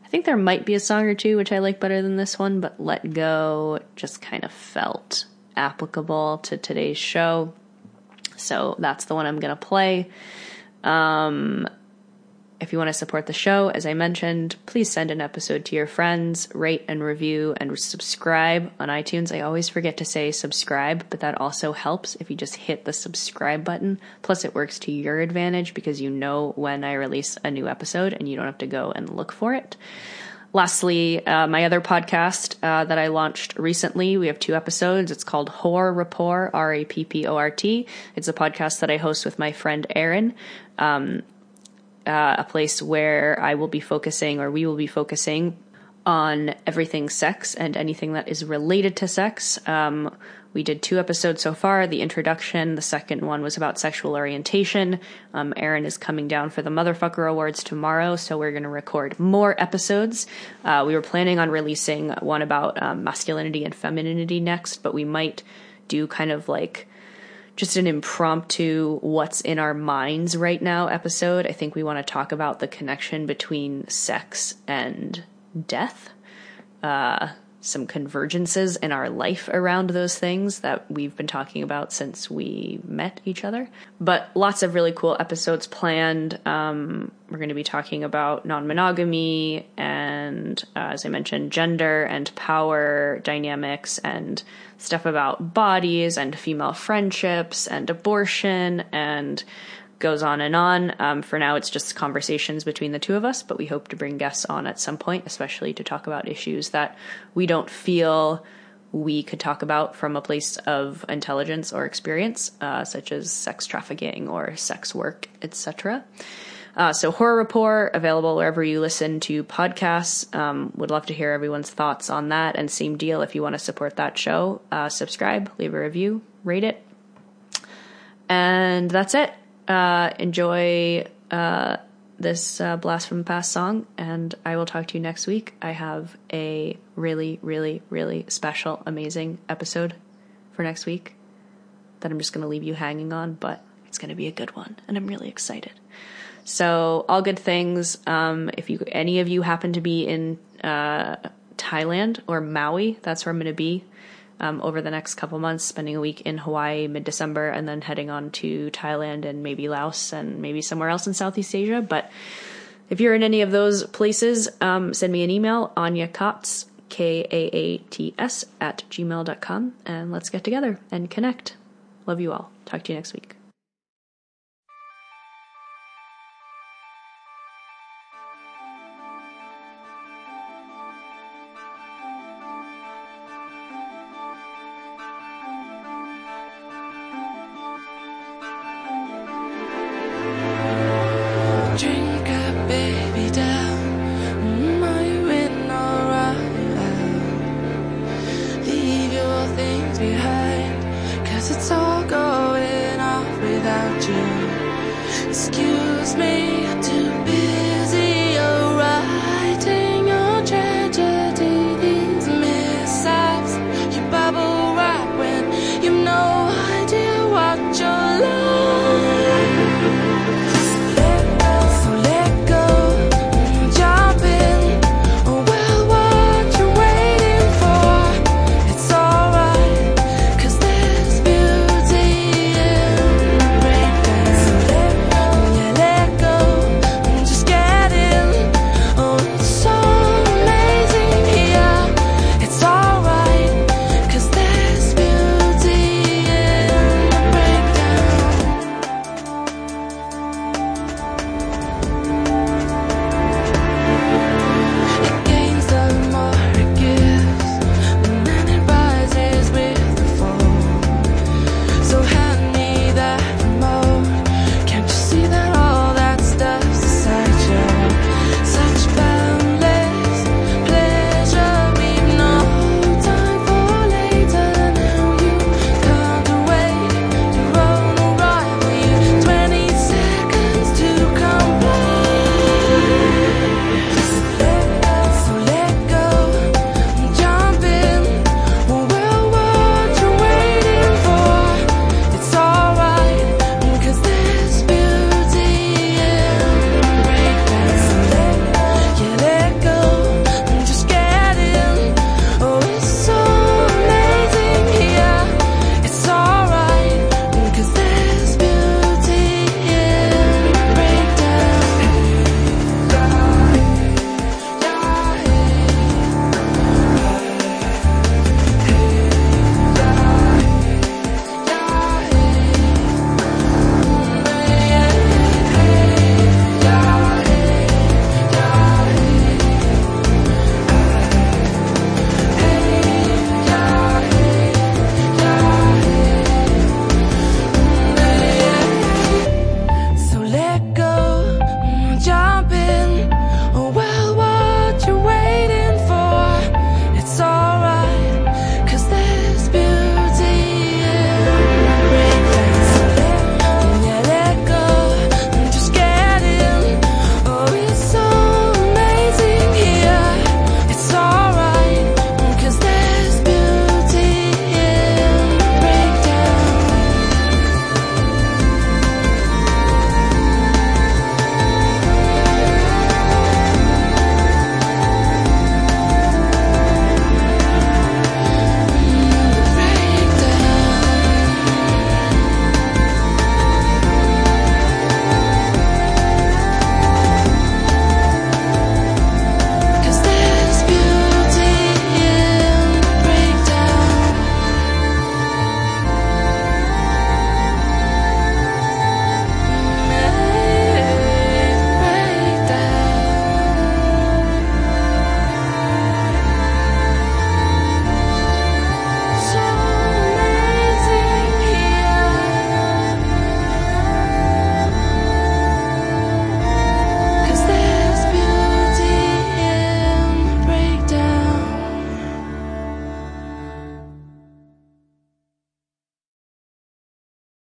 I think there might be a song or two which I like better than this one, but Let Go just kind of felt applicable to today's show. So that's the one I'm to play. Um, if you want to support the show, as I mentioned, please send an episode to your friends, rate and review, and subscribe on iTunes. I always forget to say subscribe, but that also helps if you just hit the subscribe button. Plus, it works to your advantage because you know when I release a new episode and you don't have to go and look for it. Lastly, uh, my other podcast uh, that I launched recently, we have two episodes. It's called Horror Rapport, R A P P O R T. It's a podcast that I host with my friend Aaron. Um, uh, a place where I will be focusing, or we will be focusing, on everything sex and anything that is related to sex. Um, we did two episodes so far. The introduction, the second one was about sexual orientation. Um, Aaron is coming down for the Motherfucker Awards tomorrow, so we're going to record more episodes. Uh, we were planning on releasing one about um, masculinity and femininity next, but we might do kind of like just an impromptu what's in our minds right now episode. I think we want to talk about the connection between sex and death. Uh, some convergences in our life around those things that we've been talking about since we met each other. But lots of really cool episodes planned. Um, we're going to be talking about non monogamy and, uh, as I mentioned, gender and power dynamics and stuff about bodies and female friendships and abortion and goes on and on. Um, for now, it's just conversations between the two of us, but we hope to bring guests on at some point, especially to talk about issues that we don't feel we could talk about from a place of intelligence or experience, uh, such as sex trafficking or sex work, etc. Uh, so horror Rapport available wherever you listen to podcasts. Um, would love to hear everyone's thoughts on that. And same deal if you want to support that show, uh, subscribe, leave a review, rate it, and that's it uh, enjoy uh, this uh, Blast from the Past song, and I will talk to you next week. I have a really, really, really special, amazing episode for next week that I'm just going to leave you hanging on, but it's going to be a good one, and I'm really excited. So, all good things. Um, if you any of you happen to be in uh, Thailand or Maui, that's where I'm going to be um, over the next couple months, spending a week in Hawaii mid December, and then heading on to Thailand and maybe Laos and maybe somewhere else in Southeast Asia. But if you're in any of those places, um, send me an email, Anya Kaats, K A A T S, at gmail.com, and let's get together and connect. Love you all. Talk to you next week.